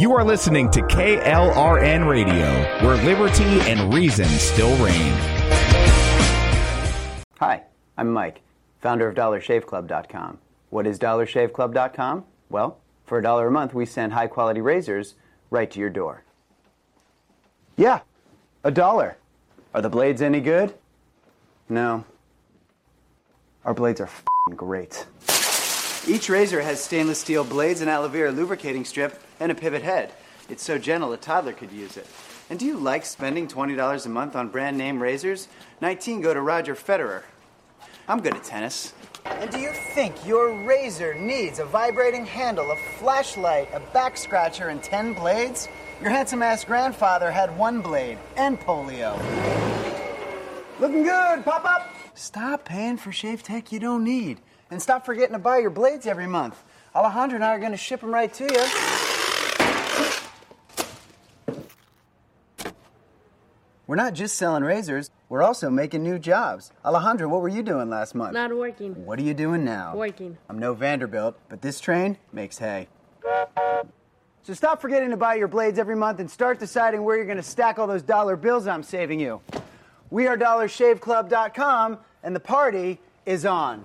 You are listening to KLRN Radio, where liberty and reason still reign. Hi, I'm Mike, founder of DollarShaveClub.com. What is DollarShaveClub.com? Well, for a dollar a month, we send high quality razors right to your door. Yeah, a dollar. Are the blades any good? No. Our blades are great. Each razor has stainless steel blades, an aloe vera lubricating strip, and a pivot head. It's so gentle a toddler could use it. And do you like spending $20 a month on brand name razors? 19 go to Roger Federer. I'm good at tennis. And do you think your razor needs a vibrating handle, a flashlight, a back scratcher, and 10 blades? Your handsome ass grandfather had one blade and polio. Looking good, pop up! Stop paying for shave tech you don't need. And stop forgetting to buy your blades every month. Alejandro and I are going to ship them right to you. We're not just selling razors, we're also making new jobs. Alejandro, what were you doing last month? Not working. What are you doing now? Working. I'm no Vanderbilt, but this train makes hay. So stop forgetting to buy your blades every month and start deciding where you're going to stack all those dollar bills I'm saving you. We are DollarShaveClub.com, and the party is on.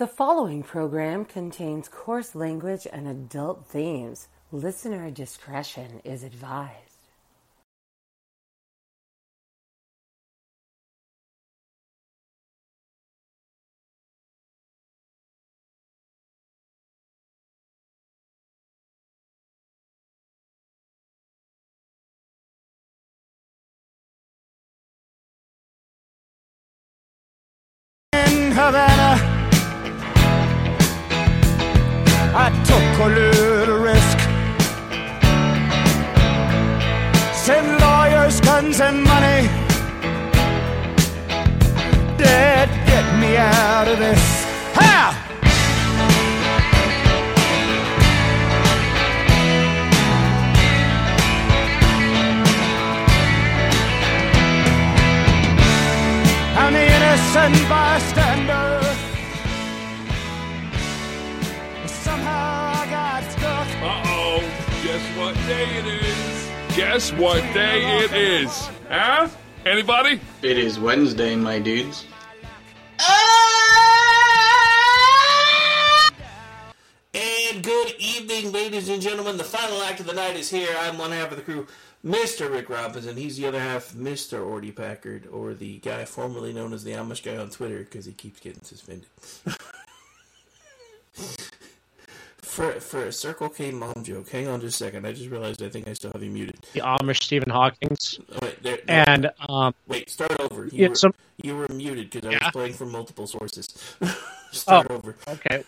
The following program contains coarse language and adult themes. Listener discretion is advised. And money. Dad, get me out of this. Guess what day it is? Huh? Anybody? It is Wednesday, my dudes. And good evening, ladies and gentlemen. The final act of the night is here. I'm one half of the crew, Mr. Rick Robinson. He's the other half, Mr. Ordy Packard, or the guy formerly known as the Amish guy on Twitter because he keeps getting suspended. for for a Circle K mom joke, hang on just a second. I just realized I think I still have you muted. The Amish Stephen Hawking's. Oh, wait, there, there- And um, wait, start over. You, Yeah, were, some- you were muted because I Yeah? was playing from multiple sources. start Oh. over. Okay.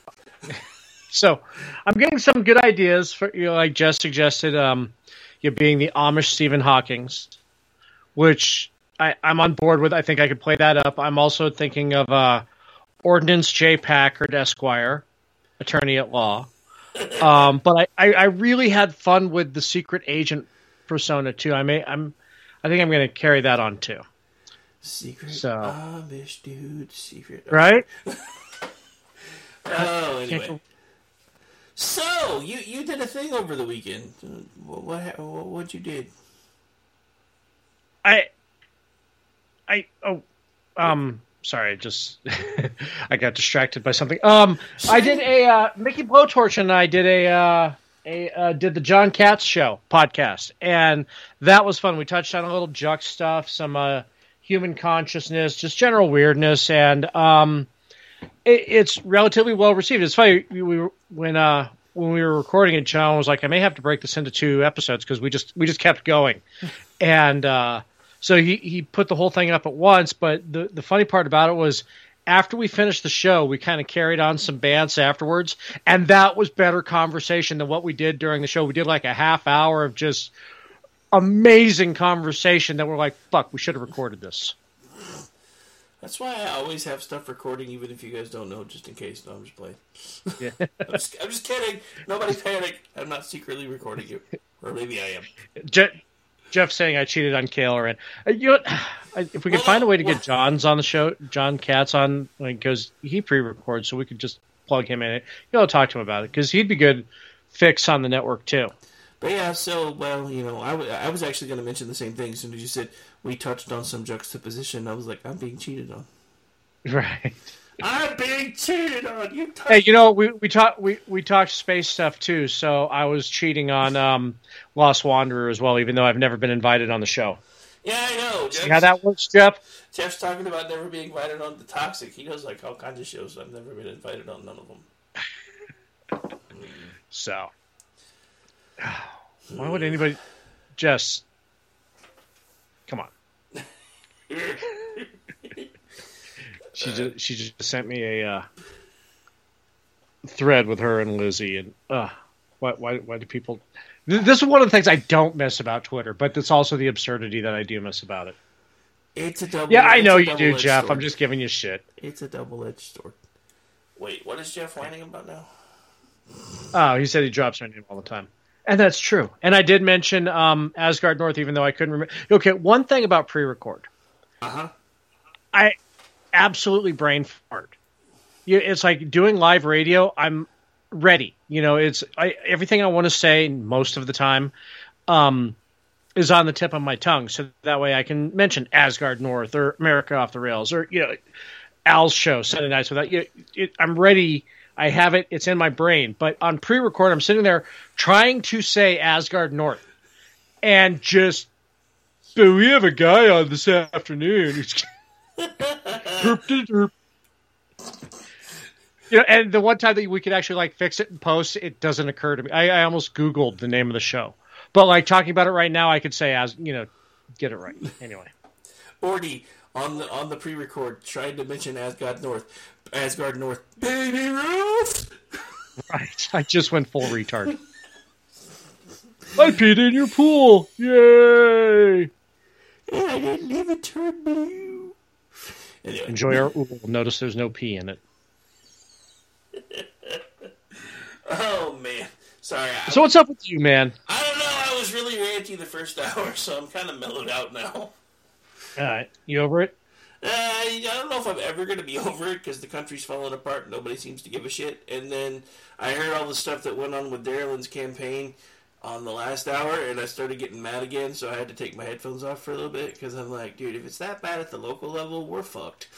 So, I'm getting some good ideas for you. Know, like Jess suggested, um, you being the Amish Stephen Hawking's, which I, I'm on board with. I think I could play that up. I'm also thinking of uh, Ordnance J. Packard Esquire, attorney at law. Um, but I, I, I really had fun with the secret agent persona too. I may I'm I think I'm going to carry that on too. Secret So- Amish dude, secret. Right? Oh, anyway. So you you did a thing over the weekend. What what what what you did? I, I oh, um, sorry, just I got distracted by something. Um, I did a uh, Mickey Blowtorch and I did a uh, a uh, did the John Katz show podcast, and that was fun. We touched on a little Juck stuff, some uh, human consciousness, just general weirdness, and um, it, it's relatively well received. It's funny we, we were, when uh when we were recording it, John was like, "I may have to break this into two episodes because we just we just kept going," and uh, so he he put the whole thing up at once. But the the funny part about it was. After we finished the show, we kind of carried on some bands afterwards, and that was better conversation than what we did during the show. We did like a half hour of just amazing conversation that we're like, "Fuck, we should have recorded this." That's why I always have stuff recording, even if you guys don't know, just in case. No, I'm just playing. Yeah. I'm, just, I'm just kidding. Nobody panic. I'm not secretly recording you, or maybe I am. Jeff saying I cheated on Kaler, and uh, you know. I- if we could find a way to get John's on the show, John Katz on, because he pre-records, so we could just plug him in. You know, talk to him about it because he'd be good fix on the network too. But yeah, so well, you know, I, w- I was actually going to mention the same thing as soon as you said we touched on some juxtaposition. I was like, I'm being cheated on. Right. I'm being cheated on. You touched Hey, you know, we we talked we we talked space stuff too. So I was cheating on um, Lost Wanderer as well, even though I've never been invited on the show. Yeah, I know. See how that works, Jeff? Jeff's talking about never being invited on the Toxic. He does like all kinds of shows. I've never been invited on none of them. So, why would anybody just come on? she just she just sent me a uh, thread with her and Lizzie, and uh, why why why do people? This is one of the things I don't miss about Twitter, but it's also the absurdity that I do miss about it. It's a double. Yeah, I know you do, Jeff. sword. I'm just giving you shit. It's a double-edged sword. Wait, what is Jeff whining about now? Oh, he said he drops my name all the time. And that's true. And I did mention um, Asgard North, even though I couldn't remember. Okay, one thing about pre record. Uh huh. I absolutely brain fart. It's like doing live radio. I'm ready. You know, it's I, everything I want to say most of the time um, is on the tip of my tongue, so that way I can mention Asgard North or America Off the Rails or you know Al's show Sunday nights without you. It, I'm ready. I have it. It's in my brain. But on pre-record, I'm sitting there trying to say Asgard North, and just. So we have a guy on this afternoon. who's Herp de derp. You know, and the one time that we could actually like fix it and post, it doesn't occur to me. I, I almost Googled the name of the show, but like talking about it right now, I could say as you know, get it right anyway. Ordy on the on the pre-record tried to mention Asgard North, Asgard North, Baby Ruth. Right. I just went full retard. I peed in your pool. Yay! And I didn't even turn blue. Anyway. Enjoy our ool. Notice there's no pee in it. Oh man, sorry. I, So what's up with you, man? I don't know. I was really ranty the first hour, so I'm kind of mellowed out now. All right, you over it? Uh, I don't know if I'm ever going to be over it because the country's falling apart. And nobody seems to give a shit. And then I heard all the stuff that went on with Darylyn's campaign on the last hour, and I started getting mad again. So I had to take my headphones off for a little bit because I'm like, dude, if it's that bad at the local level, we're fucked.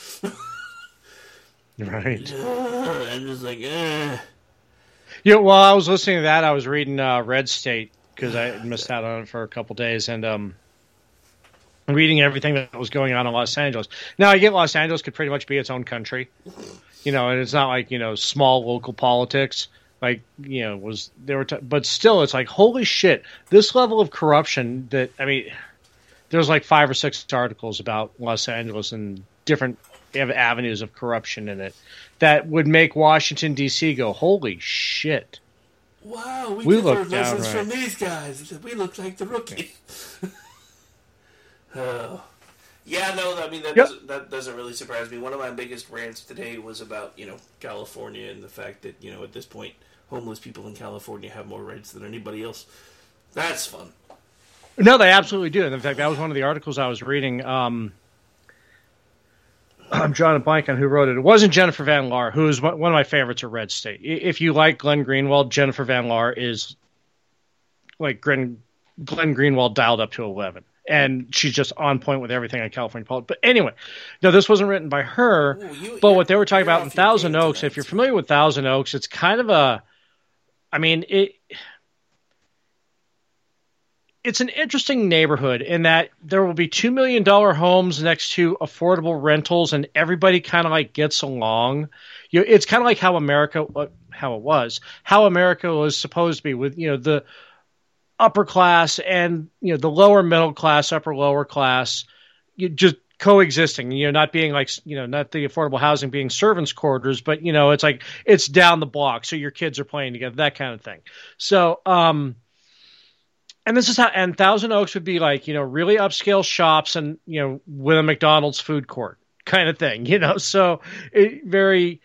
Right. I'm just like, eh. Yeah, while I was listening to that, I was reading uh, Red State because I missed out on it for a couple days, and um, reading everything that was going on in Los Angeles. Now, I get Los Angeles could pretty much be its own country, you know, and it's not like you know small local politics. Like you know, was there were, t- but still, it's like holy shit, this level of corruption. That I mean, there's like five or six articles about Los Angeles and different avenues of corruption in it that would make Washington D.C. go, holy shit. Wow, we, We look lessons downright- from these guys. We look like the rookies. oh. Yeah, no, I mean that Yep. doesn't, that doesn't really surprise me. One of my biggest rants today was about you know California and the fact that you know at this point homeless people in California have more rights than anybody else. That's fun. No, they absolutely do. And in fact, that was one of the articles I was reading. Um, I'm drawing a blank on who wrote it. It wasn't Jennifer Van Laar, who is one of my favorites at Red State. If you like Glenn Greenwald, Jennifer Van Laar is like Glenn, Glenn Greenwald dialed up to 11. And she's just on point with everything on California politics. But anyway, no, this wasn't written by her. but what they were talking about in Thousand Oaks, if you're familiar with Thousand Oaks, it's kind of a, I mean, it it's an interesting neighborhood in that there will be two million dollar homes next to affordable rentals, and everybody kind of like gets along. You know, it's kind of like how America, how it was, how America was supposed to be with you know the upper class and you know the lower middle class, upper lower class, you just coexisting. You know, not being like you know not the affordable housing being servants' quarters, but you know it's like it's down the block, so your kids are playing together, that kind of thing. So. um and this is how and Thousand Oaks would be like you know really upscale shops and you know with a McDonald's food court kind of thing you know so it, very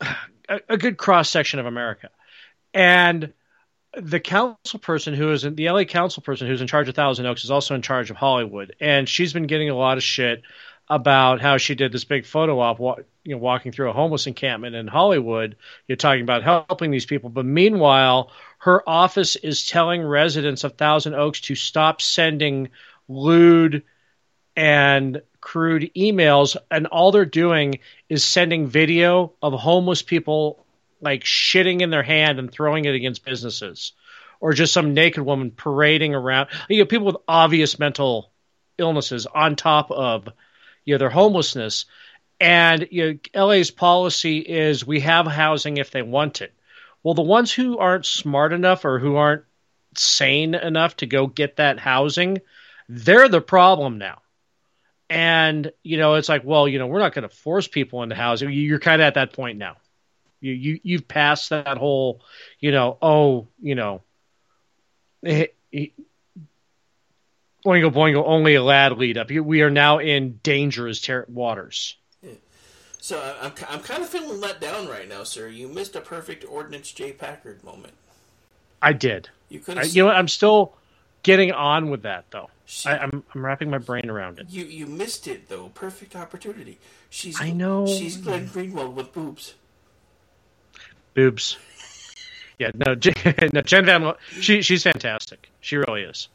a, a good cross section of America and the council person who is in the LA council person who's in charge of Thousand Oaks is also in charge of Hollywood. And she's been getting a lot of shit about how she did this big photo op you know walking through a homeless encampment in Hollywood. You're talking about helping these people. But meanwhile her office is telling residents of Thousand Oaks to stop sending lewd and crude emails, and all they're doing is sending video of homeless people like shitting in their hand and throwing it against businesses, or just some naked woman parading around. You know, people with obvious mental illnesses on top of you know their homelessness. And you know, LA's policy is we have housing if they want it. Well, the ones who aren't smart enough or who aren't sane enough to go get that housing, they're the problem now. And you know, it's like, well, you know, we're not going to force people into housing. You- You're kind of at that point now. You you you've passed that whole, you know, oh, you know, eh, eh, boingo boingo, only a lad lead up. We are now in dangerous ter- waters. So I'm I'm kind of feeling let down right now, sir. You missed a perfect Ordnance J Packard moment. I did. You could I, you know? I'm still getting on with that though. I, I'm I'm wrapping my brain around it. You you missed it though. Perfect opportunity. She's I know. She's Glenn Greenwald with boobs. Boobs. Yeah, no, no, Jen Van, she she's fantastic. She really is.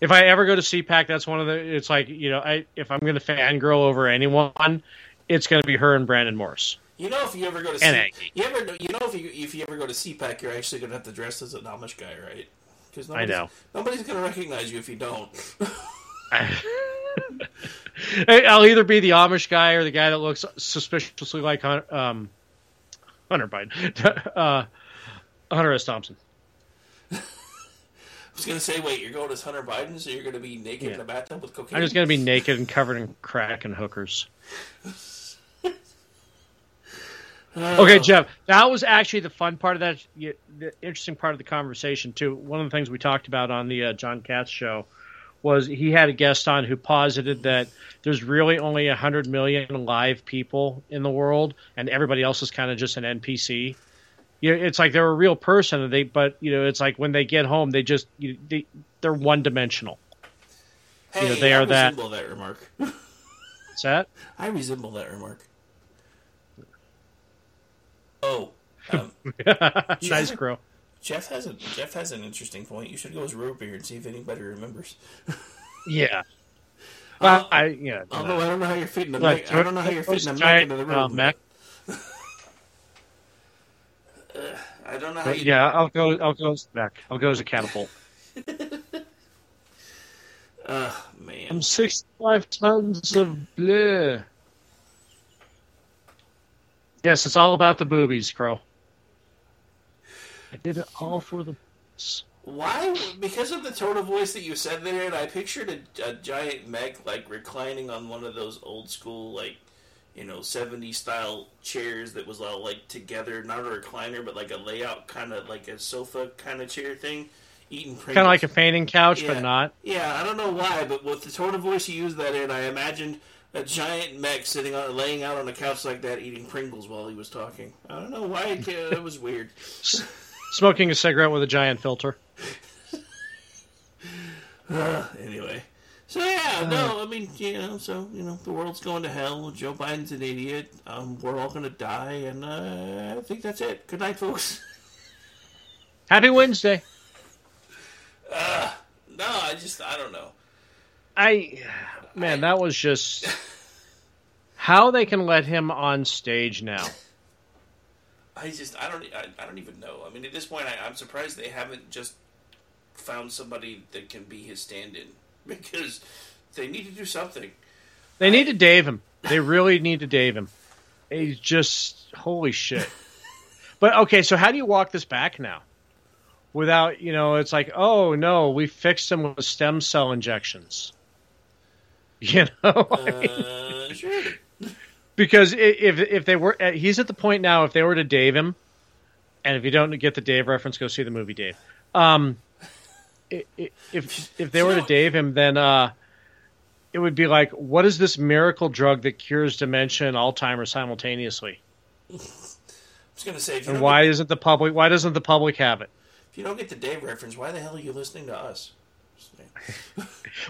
If I ever go to CPAC, that's one of the. It's like you know, I if I'm going to fangirl over anyone, it's going to be her and Brandon Morse. You know, if you ever go to And C- you ever you know if you if you ever go to CPAC, you're actually gonna have to dress as an Amish guy, right? Because I know. nobody's gonna recognize you if you don't. I'll either be the Amish guy or the guy that looks suspiciously like Hun- um, Hunter Biden, uh, Hunter S. Thompson. I was gonna say, wait, you're going as Hunter Biden, so you're gonna be naked Yeah. in a bathtub with cocaine. I'm just going to be naked and covered in crack and hookers. Okay, Jeff. That was actually the fun part of that. The interesting part of the conversation too. One of the things we talked about on the uh, John Katz show was he had a guest on who posited that there's really only hundred million live people in the world, and everybody else is kind of just an NPC. You know, it's like they're a real person, and they but you know, it's like when they get home, they just you, they, they're one dimensional. Hey, know, they I are that- resemble that remark. What's that? I resemble that remark. Oh, um, nice crow. Jeff has a Jeff has an interesting point. You should go as Robeer and see if anybody remembers. Yeah. Well, I yeah. Although I don't know how you're fitting the Like. I don't know how you're fitting the giant, into the uh, room. Mac- I don't know how you. yeah, I'll go. I'll go as back. I'll go as a catapult. Oh man. I'm 65 tons of bleh. Yes, it's all about the boobies, Crow. I did it all for the. Why? Because of the tone of voice that you said there, and I pictured a, a giant mech like reclining on one of those old school like, you know, 70s style chairs that was all like together, not a recliner, but like a layout kind of like a sofa kind of chair thing, eating Pringles. Kind of like a fainting couch, Yeah. but not. Yeah, I don't know why, but with the tone of voice you used that in, I imagined a giant mech sitting on, laying out on a couch like that, eating Pringles while he was talking. I don't know why it, it was weird. Smoking a cigarette with a giant filter. Uh, anyway, so yeah, no, I mean, you know, so you know, the world's going to hell. Joe Biden's an idiot. Um, we're all going to die, and uh, I think that's it. Good night, folks. Happy Wednesday. Uh, no, I just, I don't know. I, man, that was just how they can let him on stage now. I just, I don't, I, I don't even know. I mean, at this point, I, I'm surprised they haven't just found somebody that can be his stand-in because they need to do something. They need to Dave him. They really need to Dave him. He's just holy shit. But okay, so how do you walk this back now? Without you know, it's like, oh no, we fixed him with stem cell injections. You know, Uh, sure. Because if if they were, uh, he's at the point now. If they were to Dave him, and if you don't get the Dave reference, go see the movie Dave. Um, if if they were to Dave him, then uh, it would be like, what is this miracle drug that cures dementia and Alzheimer's simultaneously? I was going to say, And why get, isn't the public? Why doesn't the public have it? if you don't get the Dave reference, why the hell are you listening to us?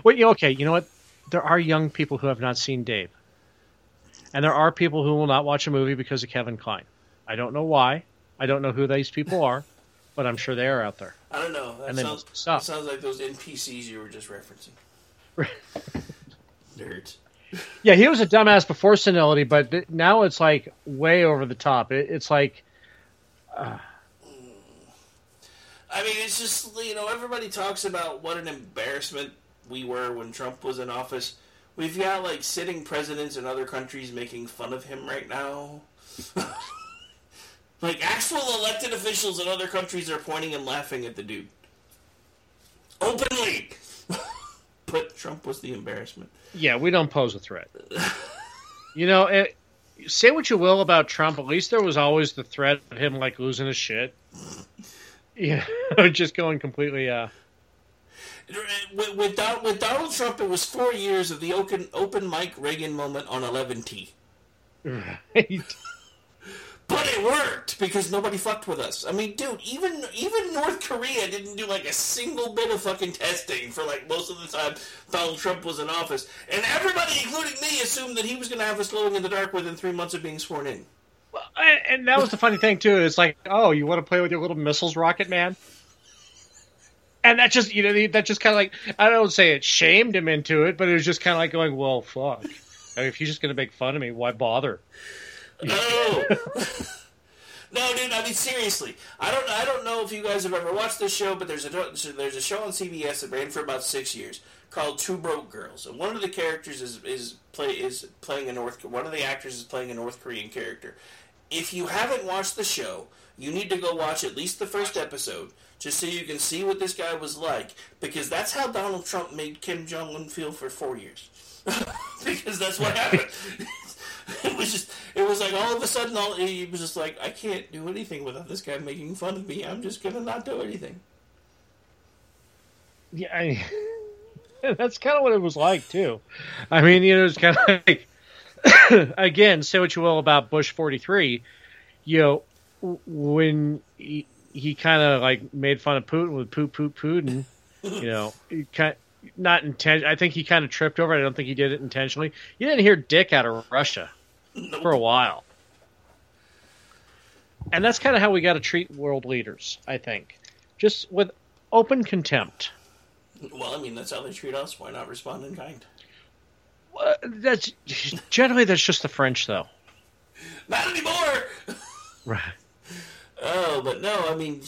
Well, you okay? You know what? There are young people who have not seen Dave, and there are people who will not watch a movie because of Kevin Kline. I don't know why. I don't know who these people are, but I'm sure they are out there. I don't know. That And sounds, that sounds like those NPCs you were just referencing. Nerds. Yeah, he was a dumbass before senility, but now it's like way over the top. It, it's like uh, I mean, it's just you know everybody talks about what an embarrassment we were when Trump was in office. We've got like sitting presidents in other countries making fun of him right now. like actual elected officials in other countries are pointing and laughing at the dude openly. but Trump was the embarrassment. yeah, we don't pose a threat. You know, it, say what you will about Trump. At least there was always the threat of him like losing his shit. Yeah, just going completely. uh With, with, Don, with Donald Trump, it was four years of the open open mic Reagan moment on 11T. Right. but it worked because nobody fucked with us. I mean, dude, even even North Korea didn't do like a single bit of fucking testing for like most of the time Donald Trump was in office, and everybody, including me, assumed that he was going to have us glowing in the dark within three months of being sworn in. And, and that was the funny thing too. It's like, oh, you want to play with your little missiles, Rocket Man? And that just, you know, that just kind of like, I don't say it shamed him into it, but it was just kind of like going, well, fuck. I mean, if he's just going to make fun of me, why bother? Oh. no, dude. I mean, seriously. I don't. I don't know if you guys have ever watched this show, but there's a there's a show on CBS that ran for about six years called Two Broke Girls, and one of the characters is is play is playing a North. One of the actors is playing a North Korean character. If you haven't watched the show, you need to go watch at least the first episode just so you can see what this guy was like, because that's how Donald Trump made Kim Jong Un feel for four years. because that's what happened. It was just, it was like all of a sudden, all he was just like, I can't do anything without this guy making fun of me. I'm just gonna not do anything. Yeah, I, that's kind of what it was like too. I mean, you know, it's kind of like again, say what you will about Bush forty three. You know, when he, he kind of like made fun of Putin with poop poop Putin. You know, he kind not intent. I think he kind of tripped over. it. I don't think he did it intentionally. You didn't hear Dick out of Russia for a while, and that's kind of how we got to treat world leaders. I think, just with open contempt. Well, I mean, that's how they treat us. Why not respond in kind? Uh, that's generally that's just the French, though. Not anymore. Right. Oh, but no, I mean,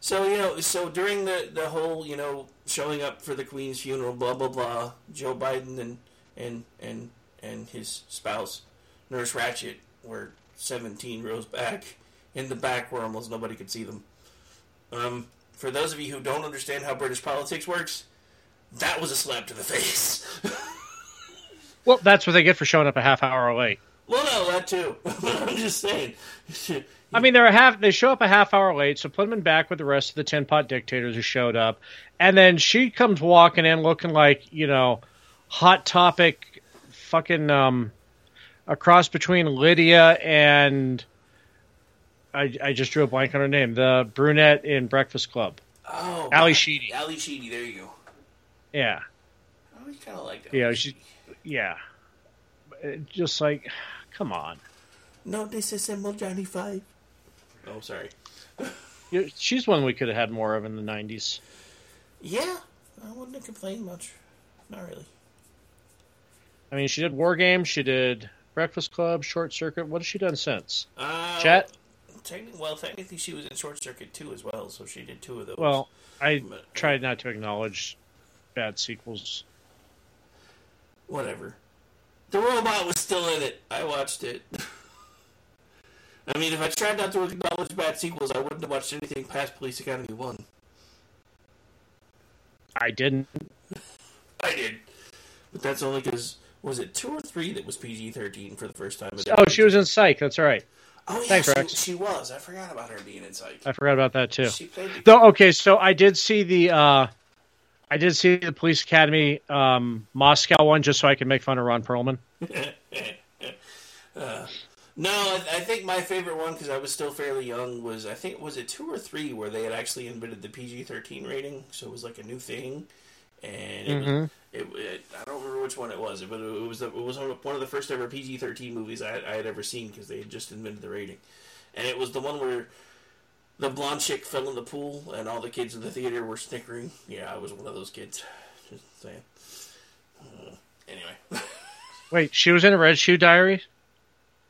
so you know, so during the the whole, you know, showing up for the Queen's funeral, blah blah blah, Joe Biden and and and and his spouse, Nurse Ratchet, were seventeen rows back in the back where almost nobody could see them. Um, for those of you who don't understand how British politics works, that was a slap to the face. Well, that's what they get for showing up a half hour late. Well, no, that too. I'm just saying. I mean, they're a half. They show up a half hour late, so put them back with the rest of the tin pot dictators who showed up, and then she comes walking in looking like you know, hot topic, fucking um, a cross between Lydia and I, I just drew a blank on her name, the brunette in Breakfast Club. Oh, Ally Sheedy. Ally Sheedy. There you go. Yeah, I always kind of like that. know, she, yeah, just like, come on. No disassemble Johnny Five. Oh, sorry. She's one we could have had more of in the '90s. Yeah, I wouldn't complain much. Not really. I mean, she did War Games, she did Breakfast Club, Short Circuit. What has she done since? Uh, Chat. Technically, well, technically, she was in Short Circuit too as well, so she did two of those. Well, I But- tried not to acknowledge bad sequels. whatever. The robot was still in it. I watched it. I mean, if I tried not to acknowledge bad sequels, I wouldn't have watched anything past Police Academy One. I didn't. I did, but that's only because was it two or three that was PG thirteen for the first time? Oh, she was in Psych. That's right. Oh yeah, Thanks, she, Rex. she was. I forgot about her being in Psych. I forgot about that too. She played the- Though, okay, so I did see the uh, I did see the Police Academy um, Moscow one just so I could make fun of Ron Perlman. Uh, no, I, I think my favorite one because I was still fairly young was I think was it two or three where they had actually invented the PG thirteen rating, so it was like a new thing, and it, was, Mhm. it, it I don't remember which one it was, but it was the, it was one of the first ever PG thirteen movies I, I had ever seen because they had just invented the rating, and it was the one where the blonde chick fell in the pool and all the kids in the theater were snickering. Yeah, I was one of those kids. Just saying. Uh, anyway. Wait, she was in a Red Shoe Diary.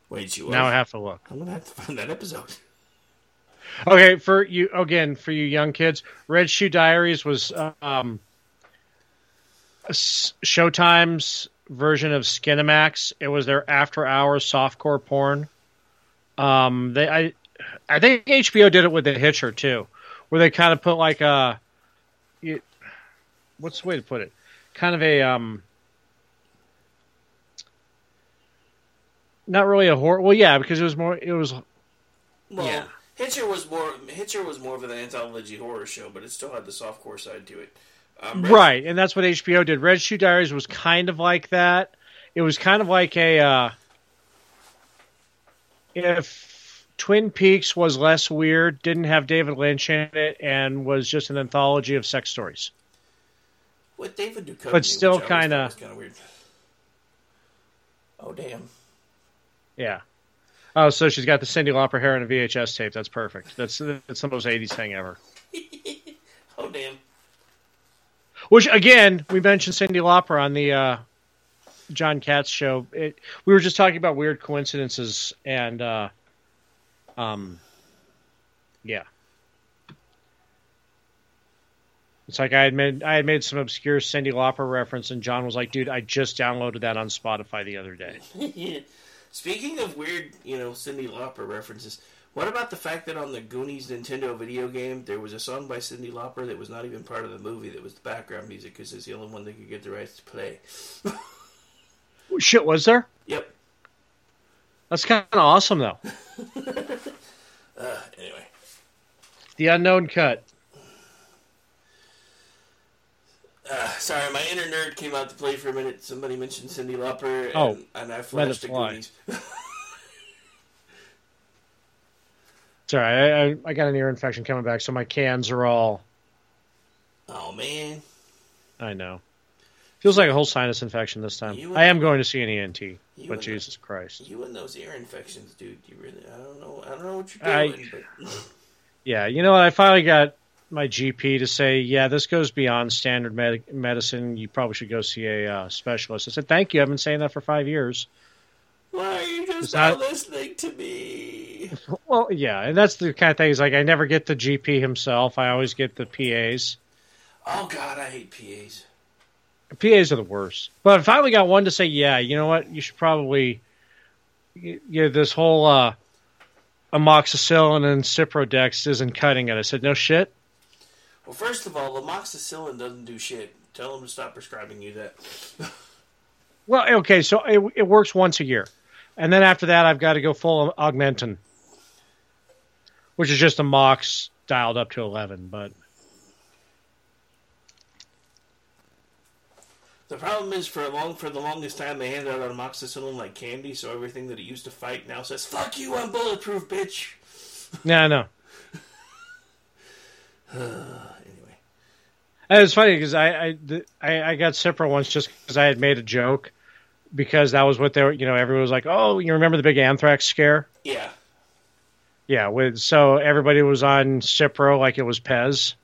Wait, she was. Now I have to look. I'm gonna have to find that episode. Okay, for you again, for you young kids, Red Shoe Diaries was um, Showtime's version of Skinamax. It was their after-hours softcore porn. Um, they, I, I think HBO did it with The Hitcher too, where they kind of put like a, you, what's the way to put it? Kind of a um, not really a horror. Well, yeah, because it was more. It was Well, Yeah. Hitcher was more Hitcher was more of an anthology horror show, but it still had the soft core side to it. Um, Red- Right, and that's what HBO did. Red Shoe Diaries was kind of like that. It was kind of like a uh, if Twin Peaks was less weird, didn't have David Lynch in it, and was just an anthology of sex stories. With David Duchovny, But still always kinda- kind of weird. Oh damn! Yeah. Oh, so she's got the Cyndi Lauper hair and a VHS tape. That's perfect. That's that's the most '80s thing ever. Oh damn! Which again, we mentioned Cyndi Lauper on the uh, John Katz show. It, we were just talking about weird coincidences, and uh, um, yeah, it's like I had made I had made some obscure Cyndi Lauper reference, and John was like, "Dude, I just downloaded that on Spotify the other day." Speaking of weird, you know, Cyndi Lauper references, what about the fact that on the Goonies Nintendo video game there was a song by Cyndi Lauper that was not even part of the movie that was the background music because it's the only one that could get the rights to play. Shit, was there? Yep. That's kind of awesome, though. Uh, anyway, The unknown cut. uh, sorry, my inner nerd came out to play for a minute. Somebody mentioned Cyndi Lauper, and, Oh, and I flashed the. Goonies. Sorry, I, I, I got an ear infection coming back, so my cans are all. oh man, I know. Feels like a whole sinus infection this time. You- I am going to see an ENT, but and- Jesus Christ. you and those ear infections, dude. You really, I don't know, I don't know what you're I- doing, but Yeah, you know what? I finally got my GP to say, yeah, this goes beyond standard med- medicine. You probably should go see a uh, specialist. I said, thank you. I've been saying that for five years. why are you just that- not listening to me? Well, yeah, and that's the kind of thing. Is like I never get the GP himself. I always get the PAs. Oh God, I hate PAs. PAs are the worst. But I finally got one to say, yeah, you know what? You should probably yeah, this whole uh, amoxicillin and Ciprodex isn't cutting it. I said, no shit. Well, first of all, amoxicillin doesn't do shit. Tell them to stop prescribing you that. Well, okay, so it, it works once a year, and then after that, I've got to go full Augmentin, which is just a mox dialed up to eleven. But The problem is, for a long for the longest time, they handed out amoxicillin like candy, so everything that it used to fight now says "fuck you, I'm bulletproof, bitch." no, no. anyway, And was funny because I I, the- I I got Cipro once just because I had made a joke because that was what they were. You know, everyone was like, "Oh, you remember the big anthrax scare?" yeah, Yeah, with so everybody was on Cipro like it was Pez.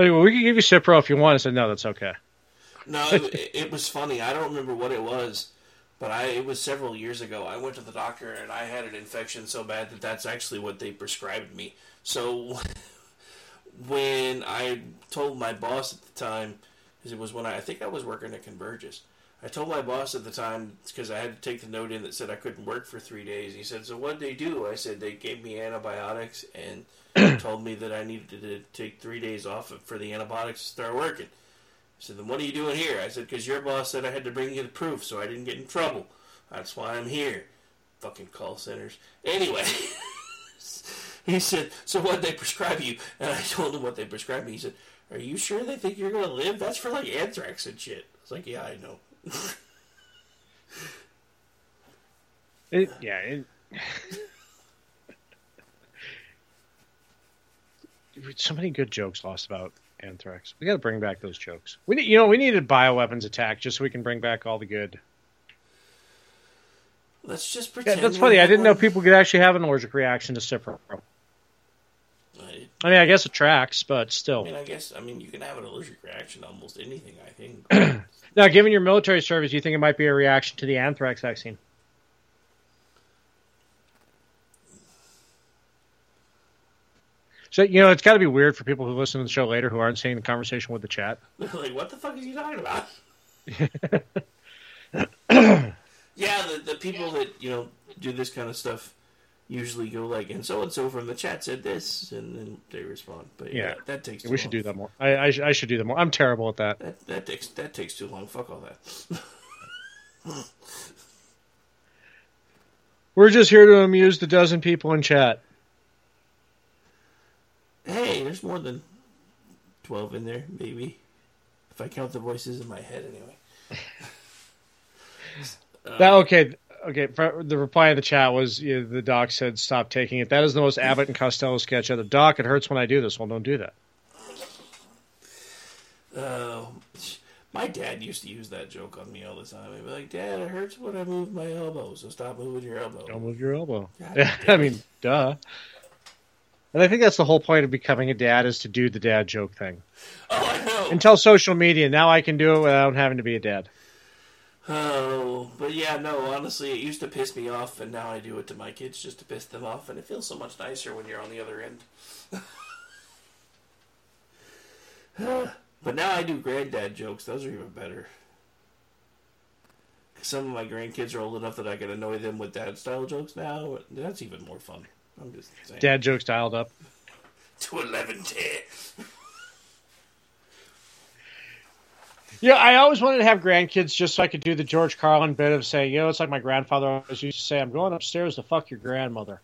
Like, well, we can give you Cipro if you want. I said, no, that's okay. no, it, it was funny. I don't remember what it was, but I it was several years ago. I went to the doctor and I had an infection so bad that that's actually what they prescribed me. So when I told my boss at the time, because it was when I, I think I was working at Convergys. I told my boss at the time because I had to take the note in that said I couldn't work for three days. He said, "So what did they do?" I said, "They gave me antibiotics and told me that I needed to take three days off for the antibiotics to start working." I said, "Then what are you doing here?" I said, "Because your boss said I had to bring you the proof so I didn't get in trouble. That's why I'm here." Fucking call centers. Anyway. He said, "So what they prescribe you?" And I told him what they prescribed me. He said, "Are you sure they think you're gonna live? That's for like anthrax and shit." I was like, "Yeah, I know." It, yeah. It, so many good jokes lost about anthrax. We got to bring back those jokes. We need, you know, we need a bioweapons attack just so we can bring back all the good. Let's just Yeah, pretend. that's funny. I didn't know people could actually have an allergic reaction to Cipro. I, I mean, I guess it tracks, but still. I mean, I guess I mean you can have an allergic reaction to almost anything. I think. Now, given your military service, you think it might be a reaction to the anthrax vaccine? So you know, it's got to be weird for people who listen to the show later who aren't seeing the conversation with the chat. Like, "What the fuck is he talking about?" yeah, the the people that you know do this kind of stuff usually go like, "And so and so from the chat said this," and then they respond. But yeah, Yeah, that takes. Too we should long. do that more. I, I, sh- I should do that more. I'm terrible at that. That that takes that takes too long. Fuck all that. We're just here to amuse the dozen people in chat. Hey, there's more than twelve in there, maybe. If I count the voices in my head, anyway. That okay, okay. The reply in the chat was yeah, the doc said stop taking it. That is the most Abbott and Costello sketch ever. Doc, it hurts when I do this. Well, don't do that. Uh, my dad used to use that joke on me all the time. He'd be like, "Dad, it hurts when I move my elbow, so stop moving your elbow." Don't move your elbow. God I mean, duh. And I think that's the whole point of becoming a dad is to do the dad joke thing. Oh, I know. Until social media, now I can do it without having to be a dad. Oh, but yeah, no, honestly, it used to piss me off, and now I do it to my kids just to piss them off, and it feels so much nicer when you're on the other end. but now I do granddad jokes, those are even better. Some of my grandkids are old enough that I can annoy them with dad style jokes now. That's even more fun. I'm just saying. Dad jokes dialed up. To 11 Yeah, I always wanted to have grandkids just so I could do the George Carlin bit of saying, you know, it's like my grandfather always used to say, I'm going upstairs to fuck your grandmother.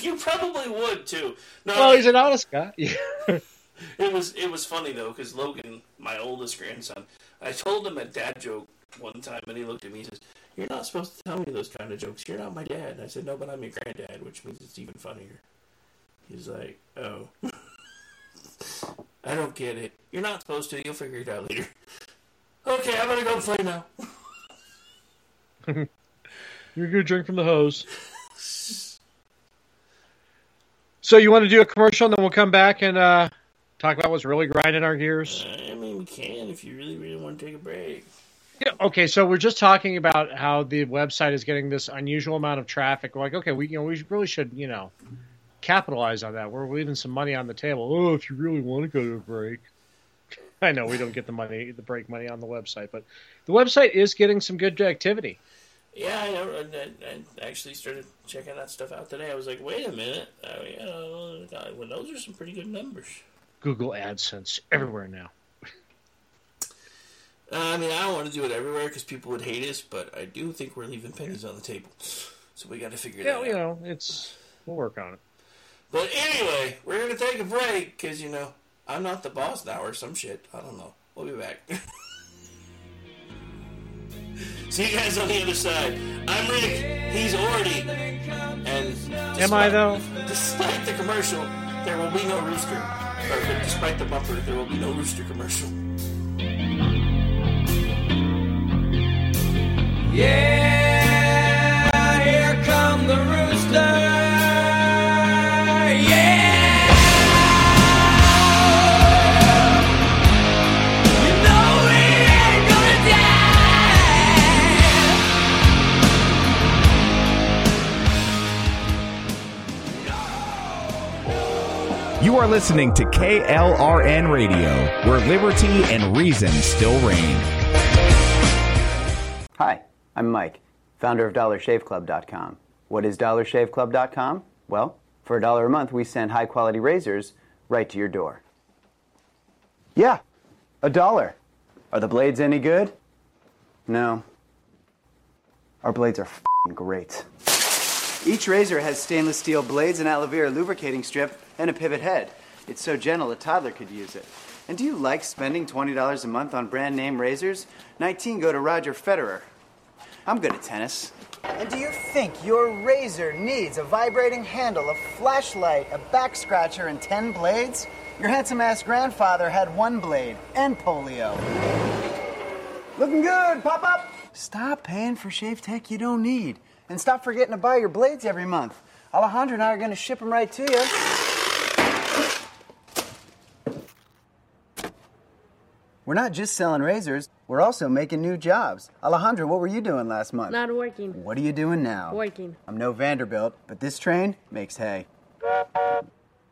You probably would too. No, Well, he's an honest guy. It was it was funny though because Logan, my oldest grandson, I told him a dad joke one time, and he looked at me and says, "You're not supposed to tell me those kind of jokes. You're not my dad." And I said, "No, but I'm your granddad, which means it's even funnier." He's like, "Oh, I don't get it. You're not supposed to. You'll figure it out later." Okay, I'm gonna go play now. You're to drink from the hose. So you want to do a commercial, and then we'll come back and uh, talk about what's really grinding our gears? I mean, we can if you really, really want to take a break. Yeah, okay, so we're just talking about how the website is getting this unusual amount of traffic. We're like, okay, we you know we really should you know capitalize on that. We're leaving some money on the table. Oh, if you really want to go to a break, I know we don't get the money, the break money on the website, but the website is getting some good activity. Yeah, I, know, and I, I actually started checking that stuff out today. I was like, wait a minute, uh, yeah, well, those are some pretty good numbers. Google AdSense everywhere now. Uh, I mean, I don't want to do it everywhere because people would hate us, but I do think we're leaving pennies on the table. So we got to figure Yeah, that out. Yeah, you know, it's we'll work on it. But anyway, we're going to take a break because, you know, I'm not the boss now or some shit. I don't know. We'll be back. See you guys on the other side. I'm Rick. He's Ordy. And Am I, though? Despite the commercial, there will be no rooster. Or despite the bumper, there will be no rooster commercial. You are listening to KLRN Radio, where liberty and reason still reign. I'm Mike, founder of DollarShaveClub.com. What is DollarShaveClub.com? Well, for a dollar a month, we send high quality razors right to your door. Yeah, a dollar. Are the blades any good? No. Our blades are great. Each razor has stainless steel blades, an aloe vera lubricating strip, and a pivot head. It's so gentle a toddler could use it. And do you like spending $20 a month on brand name razors? 19 go to Roger Federer. I'm good at tennis. And do you think your razor needs a vibrating handle, a flashlight, a back scratcher, and 10 blades? Your handsome ass grandfather had one blade and polio. Looking good, pop up! Stop paying for shave tech you don't need. And stop forgetting to buy your blades every month. Alejandra and I are going to ship them right to you. We're not just selling razors, we're also making new jobs. Alejandra, what were you doing last month? Not working. What are you doing now? Working. I'm no Vanderbilt, but this train makes hay.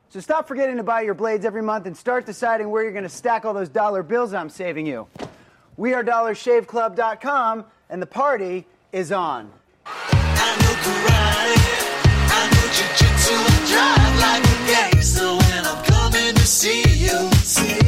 So stop forgetting to buy your blades every month and start deciding where you're going to stack all those dollar bills I'm saving you. We are DollarShaveClub.com, and the party is on. I know jujitsu and drive like a gangster when I'm coming to see you, see you,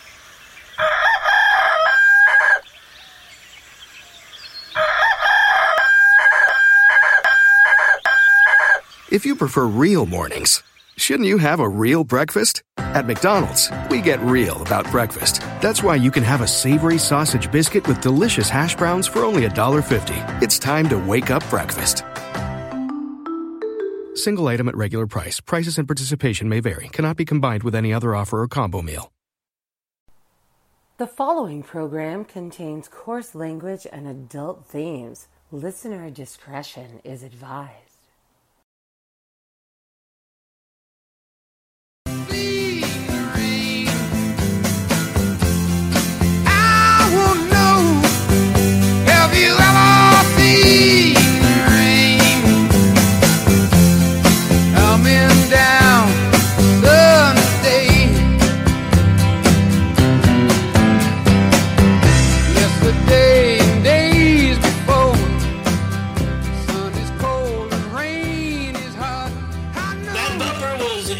If you prefer real mornings, shouldn't you have a real breakfast? At McDonald's, we get real about breakfast. That's why you can have a savory sausage biscuit with delicious hash browns for only $1.50. It's time to wake up breakfast. Single item at regular price. Prices and participation may vary. Cannot be combined with any other offer or combo meal. The following program contains coarse language and adult themes. Listener discretion is advised.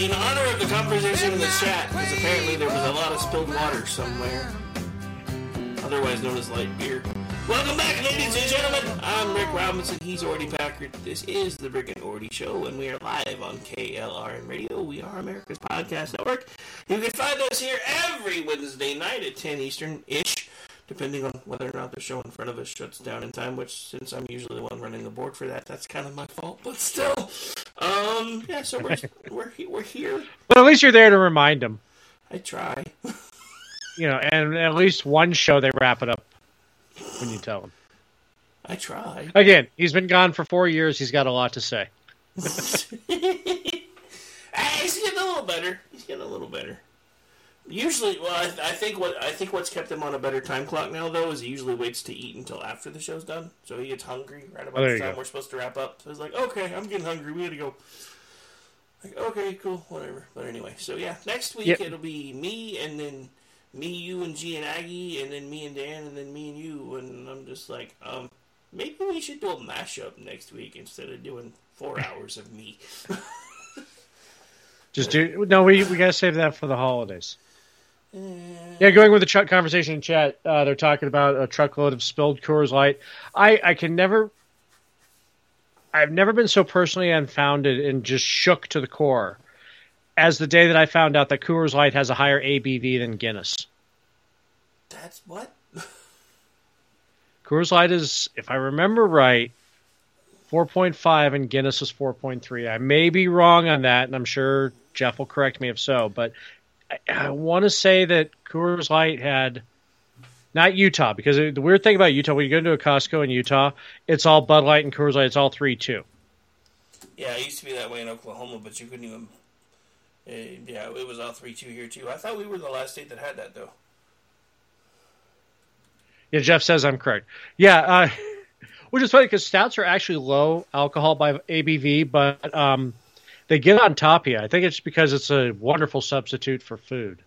In honor of the conversation in the chat, because apparently there was a lot of spilled water somewhere. Otherwise known as light beer. Welcome back, ladies and gentlemen. I'm Rick Robinson. He's Ordy Packard. This is the Rick and Ordy Show, and we are live on KLRN Radio. We are America's Podcast Network. You can find us here every Wednesday night at 10 Eastern ish, depending on whether or not the show in front of us shuts down in time. Which, since I'm usually the one running the board for that, that's kind of my fault. But still, um, yeah. So we're we're we're here. But at least you're there to remind them. I try. You know, and at least one show they wrap it up when you tell them. I try. Again, he's been gone for four years. He's got a lot to say. Hey, he's getting a little better. He's getting a little better. Usually, well, I, I think what I think what's kept him on a better time clock now, though, is he usually waits to eat until after the show's done, so he gets hungry right about Oh, the time go. we're supposed to wrap up. So he's like, "Okay, I'm getting hungry. We gotta go." Like, okay, cool, whatever. But anyway, so yeah, next week Yep. it'll be me, and then me, you, and G and Aggie, and then me and Dan, and then me and you, and I'm just like, um, maybe we should do a mashup next week instead of doing four hours of me. Just do no. We we gotta save that for the holidays. Yeah, going with the ch- conversation in chat, uh, they're talking about a truckload of spilled Coors Light. I I can never. I've never been so personally unfounded and just shook to the core as the day that I found out that Coors Light has a higher ABV than Guinness. That's what. Coors Light is, if I remember right, 4.5 and Guinness is 4.3. I may be wrong on that, and I'm sure Jeff will correct me if so, but I, I want to say that Coors Light had not Utah because the weird thing about Utah when you go into a Costco in Utah, it's all Bud Light and Coors Light. It's all three two. Yeah, it used to be that way in Oklahoma, but you couldn't even. Uh, yeah, it was all three two here too. I thought we were the last state that had that though. Yeah, Jeff says I'm correct. Yeah, uh, which is funny because stouts are actually low alcohol by ABV, but um, they get on top of you. I think it's because it's a wonderful substitute for food.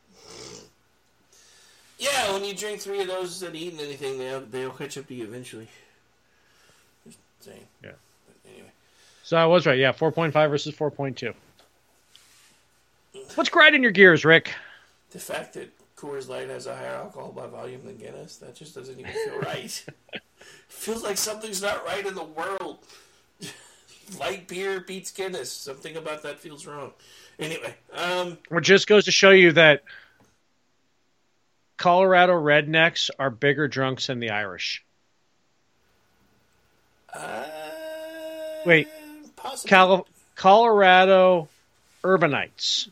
Yeah, when you drink three of those instead of eating anything, they'll they'll catch up to you eventually. Just saying. Yeah. But anyway, So I was right. Yeah, 4.5 versus 4.2. What's grinding your gears, Rick? the fact that Coors Light has a higher alcohol by volume than Guinness, that just doesn't even feel right. Feels like something's not right in the world. Light beer beats Guinness. Something about that feels wrong. Anyway, um, It just goes to show you that Colorado rednecks are bigger drunks than the Irish. uh, Wait. Cal- Colorado urbanites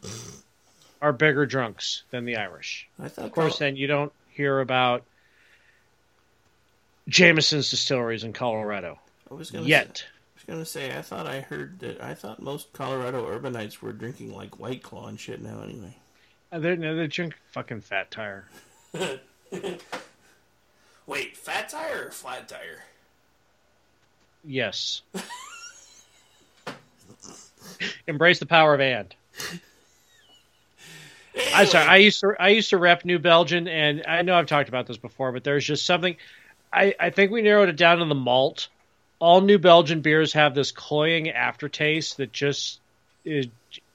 are bigger drunks than the Irish. I thought Of course, Col- then you don't hear about Jameson's distilleries in Colorado I was gonna yet. Say, was gonna say I thought I heard that I thought most Colorado urbanites were drinking like White Claw and shit now. Anyway, Uh, They're, no, they drink fucking fat tire. wait, fat tire or flat tire? Yes. Embrace the power of and. I'm sorry. I used to I used to rep New Belgium, and I know I've talked about this before, but there's just something. I I think we narrowed it down to the malt. All New Belgium beers have this cloying aftertaste that just is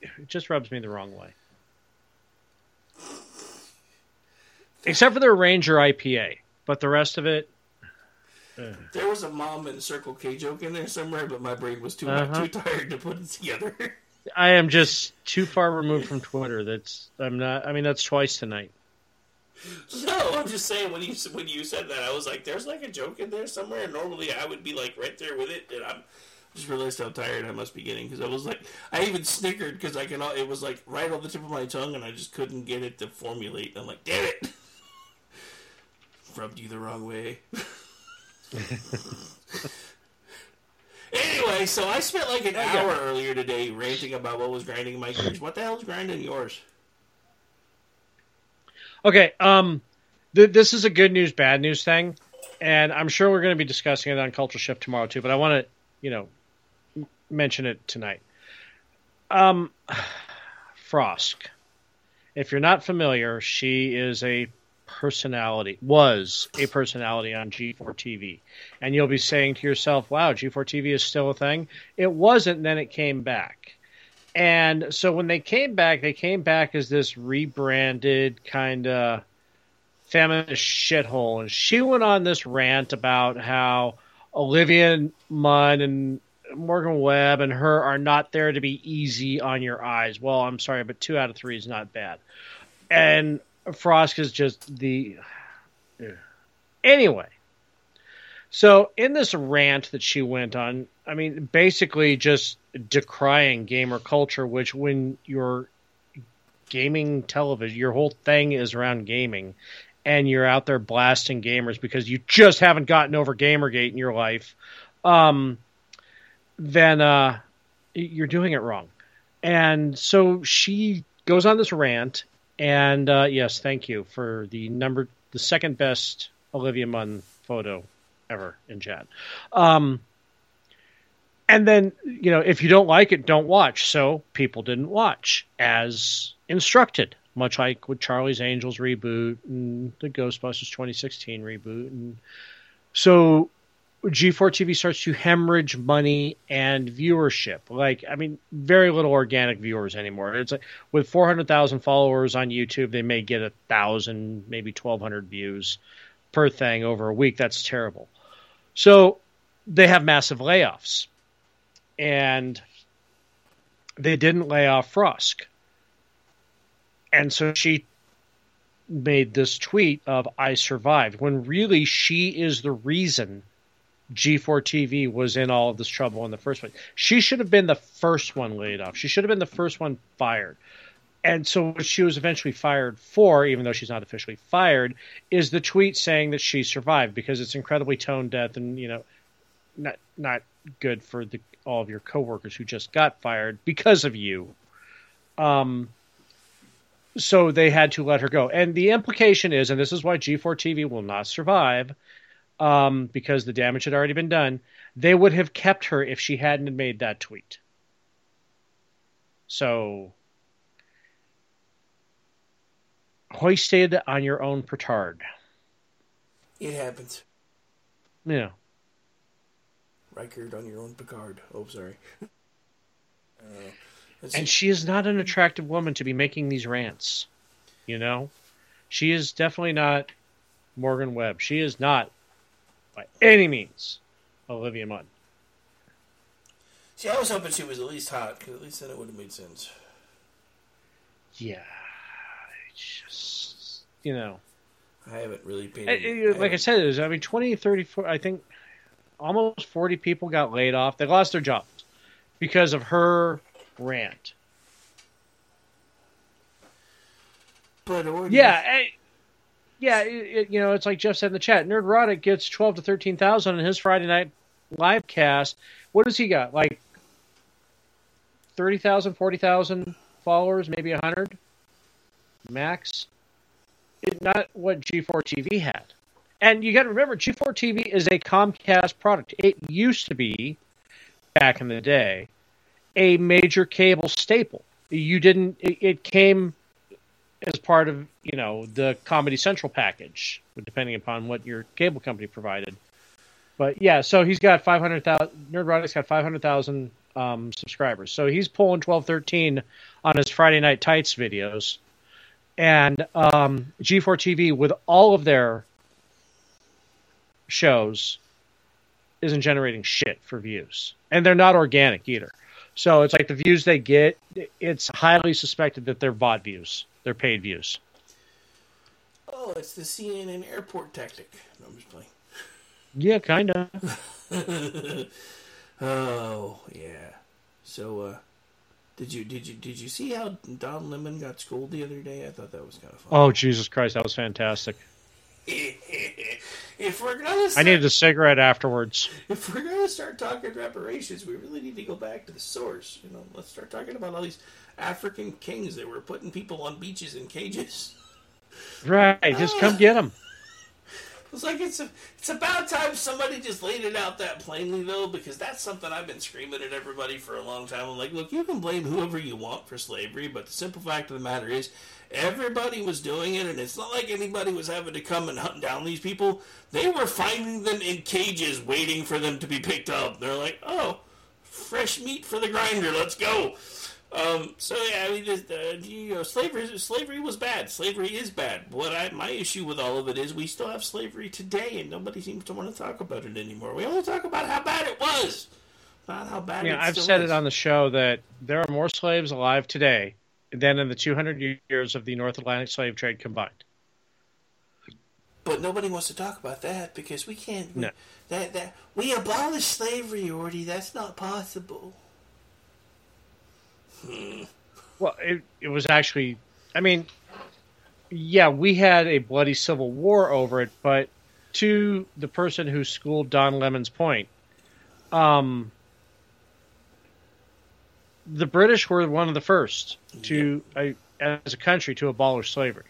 it just rubs me the wrong way. Except for their Ranger IPA, but the rest of it, There was a mom and Circle K joke in there somewhere, but my brain was too Uh-huh. too tired to put it together. I am just too far removed from Twitter. That's I'm not. I mean, that's twice tonight. No, I'm just saying when you when you said that, I was like, "There's like a joke in there somewhere." And normally, I would be like right there with it, and I'm just realized how tired I must be getting because I was like, I even snickered because I can. It was like right on the tip of my tongue, and I just couldn't get it to formulate. I'm like, "Damn it!" Rubbed you the wrong way. Anyway, so I spent like an hour earlier today ranting about what was grinding my gears. What the hell's grinding yours? Okay. Um, th- this is a good news, bad news thing, and I'm sure we're going to be discussing it on Cultural Shift tomorrow too. But I want to, you know, m- mention it tonight. Um, Frosk. If you're not familiar, she is a personality, was a personality on G4 TV. And you'll be saying to yourself, wow, G4 TV is still a thing. It wasn't, then it came back. And so when they came back, they came back as this rebranded kind of feminist shithole. And she went on this rant about how Olivia Munn and Morgan Webb and her are not there to be easy on your eyes. Well, I'm sorry, but two out of three is not bad. And Frosk is just the. Anyway, so in this rant that she went on, I mean, basically just decrying gamer culture, which when you're gaming television, your whole thing is around gaming, and you're out there blasting gamers because you just haven't gotten over Gamergate in your life, um, then uh, you're doing it wrong. And so she goes on this rant, and uh, yes, thank you for the number, the second best Olivia Munn photo ever in chat. Um, and then, you know, if you don't like it, don't watch. So people didn't watch as instructed, much like with Charlie's Angels reboot and the Ghostbusters 2016 reboot. And so G4 TV starts to hemorrhage money and viewership. Like, I mean, very little organic viewers anymore. It's like with 400,000 followers on YouTube, they may get a thousand, maybe 1,200 views per thing over a week. That's terrible. So they have massive layoffs. And they didn't lay off Frosk. And so she made this tweet of I survived when really she is the reason G4 TV was in all of this trouble in the first place. She should have been the first one laid off. She should have been the first one fired. and so what she was eventually fired for, even though she's not officially fired, is the tweet saying that she survived because it's incredibly tone deaf and you know, not not good for the all of your coworkers who just got fired because of you. Um. So they had to let her go, and the implication is, and this is why G4 TV will not survive, um, because the damage had already been done. They would have kept her if she hadn't made that tweet. So hoisted on your own petard. It happens. Yeah. Reichard on your own Picard. Oh, sorry. Uh, And she is not an attractive woman to be making these rants. You know? She is definitely not Morgan Webb. She is not, by any means, Olivia Munn. See, I was hoping she was at least hot, because at least then it would have made sense. Yeah. Just, you know. I haven't really paid. Uh, like I said, it was, I mean, 20, 30, 40, I think almost 40 people got laid off. They lost their jobs because of her rant. But Yeah, eh, yeah. It, it- you know, it's like Jeff said in the chat. Nerdrotic gets twelve to thirteen thousand in his Friday night live cast. What does he got? Like 30,000, 40,000 followers, maybe hundred max. It, not what G4 TV had. And you got to remember, G4 TV is a Comcast product. It used to be, back in the day, a major cable staple. You didn't. It, came as part of you know the Comedy Central package, depending upon what your cable company provided. But yeah, so he's got five hundred thousand. Nerdrotic's got five hundred thousand um, subscribers, so he's pulling twelve thirteen on his Friday Night Tights videos, and um, G4 TV with all of their shows isn't generating shit for views, and they're not organic either. So it's like the views they get, it's highly suspected that they're bot views, they're paid views. Oh, it's the CNN airport tactic. No, I'm just playing. Yeah, kind of. oh yeah. So, uh, did you did you did you see how Don Lemon got schooled the other day? I thought that was kind of fun. Oh Jesus Christ, that was fantastic. if we're gonna I needed a cigarette afterwards. if we're gonna start talking reparations, we really need to go back to the source. You know, let's start talking about all these African kings that were putting people on beaches in cages. Right, just come get them. It's like it's a, it's about time somebody just laid it out that plainly though, because that's something I've been screaming at everybody for a long time. I'm like, look, you can blame whoever you want for slavery, but the simple fact of the matter is, everybody was doing it, and it's not like anybody was having to come and hunt down these people. They were finding them in cages, waiting for them to be picked up. They're like, oh, fresh meat for the grinder, let's go. Um, so yeah, I mean, just, uh, you know, slavery slavery was bad. Slavery is bad. What I my issue with all of it is we still have slavery today, and nobody seems to want to talk about it anymore. We only talk about how bad it was, not how bad. Yeah, I've said is. it on the show that there are more slaves alive today than in the 200 years of the North Atlantic slave trade combined. But nobody wants to talk about that because we can't. we- No. That that we abolished slavery, already. That's not possible. Hmm. Well, it, it was actually, I mean, yeah, we had a bloody civil war over it, but to the person who schooled Don Lemon's point, um, the British were one of the first to, uh, as a country, to abolish slavery.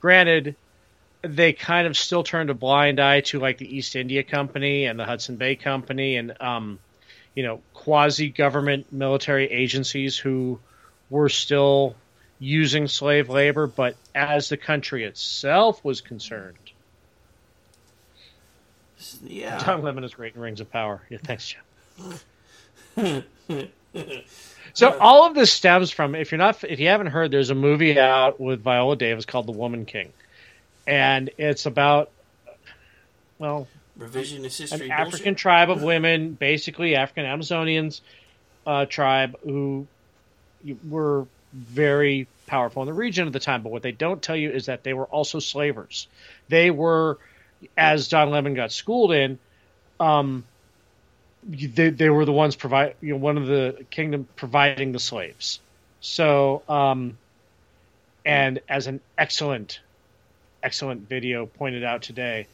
Granted, they kind of still turned a blind eye to like the East India Company and the Hudson Bay Company and um, you know quasi government military agencies who were still using slave labor, but as the country itself was concerned, Yeah. John Lemon is great in Rings of Power. Yeah, thanks, Jim. So all of this stems from if you're not if you haven't heard, there's a movie out with Viola Davis called The Woman King, and it's about well Revisionist history. an bullshit. African tribe of women, basically African Amazonians uh, tribe who were very powerful in the region at the time. But what they don't tell you is that they were also slavers. They were, as Don Lemon got schooled in, um, they, they were the ones provide you know one of the kingdom providing the slaves. So um, And as an excellent, excellent video pointed out today,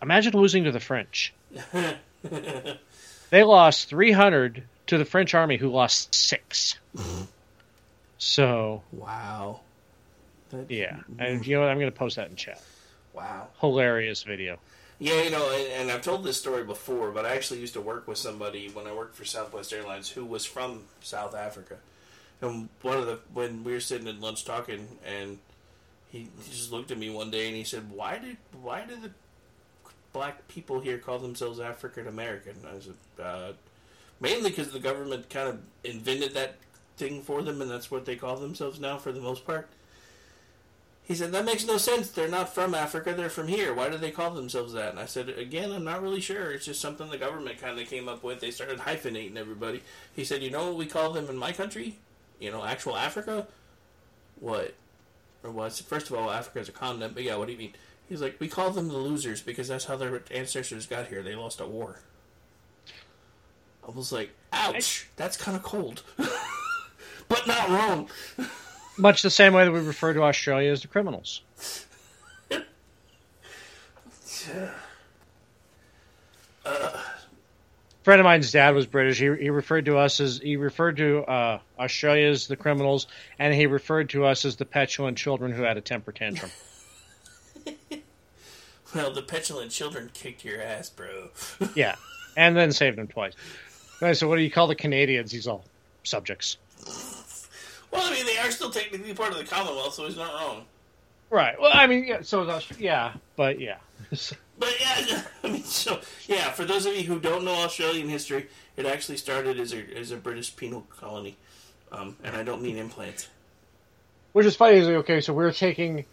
imagine losing to the French. They lost 300 to the French army, who lost six. So wow, yeah, and you know what? I'm going to post that in chat. Wow. Hilarious video. Yeah, you know, and, and I've told this story before, but I actually used to work with somebody when I worked for Southwest Airlines who was from South Africa. And one of the when we were sitting at lunch talking, and he just looked at me one day and he said, "Why did why do the black people here call themselves African American?" I said, uh, "Mainly because the government kind of invented that thing for them, and that's what they call themselves now for the most part." He said, That makes no sense. They're not from Africa, they're from here. Why do they call themselves that? And I said, Again, I'm not really sure. It's just something the government kind of came up with. They started hyphenating everybody. He said, You know what we call them in my country? You know, actual Africa? What? Or what? First of all, Africa is a continent, but yeah, what do you mean? He's like, We call them the losers because that's how their ancestors got here. They lost a war. I was like, Ouch, that's kind of cold. but not wrong. Much the same way that we refer to Australia as the criminals. A friend of mine's dad was British. He, he referred to us as he referred to uh, Australia as the criminals, and he referred to us as the petulant children who had a temper tantrum. Well, the petulant children kicked your ass, bro. yeah, and then saved him twice. Right, so what do you call the Canadians? He's all subjects. Well, I mean, they are still technically part of the Commonwealth, so he's not wrong. Right. Well, I mean, yeah. So is Aust- yeah, but yeah. But yeah, I mean, so yeah. For those of you who don't know Australian history, it actually started as a as a British penal colony, um, and I don't mean implants. Which is funny. Is like, okay, so we're taking.